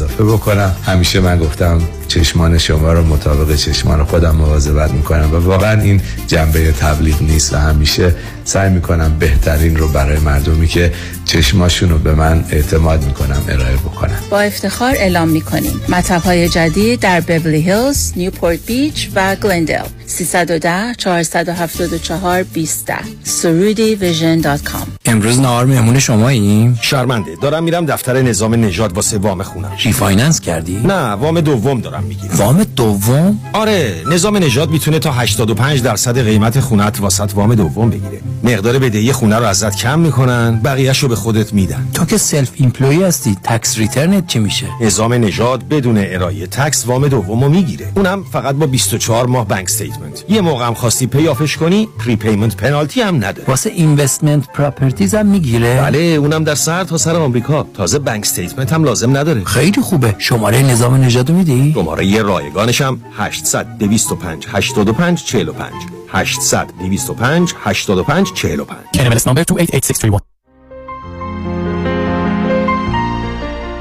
اضافه بکنم. همیشه من گفتم چشمان شما رو مطابق چشمان خودم مواظبت می‌کنم و واقعا این جنبه تبلیغ نیست و همیشه سعی می‌کنم بهترین رو برای مردمی که چشماشون رو به من اعتماد می‌کنم ارائه بکنم با افتخار اعلام می‌کنیم. مطب های جدید در بورلی هیلز، نیوپورت بیچ و گلندل 310 474 20 Soroudi Vision dot com. امروز نهار مهمون شما ایم؟ شرمنده. دارم میرم دفتر نظام نجات واسه وام خونم. refinance کردی؟ نه وام دوم دارم می‌گیرم. وام دوم؟ آره نظام نجات می‌تونه تا 85 درصد قیمت خونت واسط وام دوم بگیره. مقدار بدهی خونه رو ازت کم می‌کنن بقیهشو به خودت میدن. تو که self-employed هستی tax return ت چی میشه؟ نظام نجات بدون ارائه tax وام دومو می‌گیره. اونم فقط با 24 ماه bank statement یه موقع هم خواستی pay off ش کنی prepayment penalty هم نداره واسه investment properties هم می‌گیره؟ بله اونم در سر تا سر آمریکا. تازه bank statement هم لازم نداره. خیلی خوبه. شماره نظام نجات میدی؟ شماره یه رایگانش هم 800 225 85 45 800 225 85 45 NMLS number 288631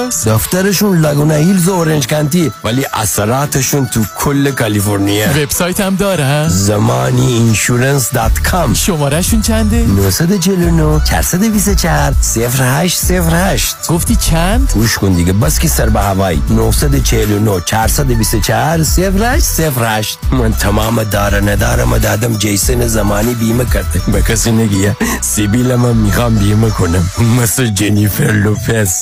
کجاست؟ دفترشون لاگونا هیلز و اورنج کانتی ولی اثراتشون تو کل کالیفرنیا. وبسایت هم داره Zamani Insurance dot com. شمارهشون چنده؟ 949 424 0808 گفتی چند؟ گوش کن دیگه بس که سر به هوایی 949 424 0808 من تمام دار و ندارم دادم جیسن زمانی بیمه کرده. به کسی نگیه سیبیل من می‌خوام بیمه کنم. مثل جنیفر لوپز.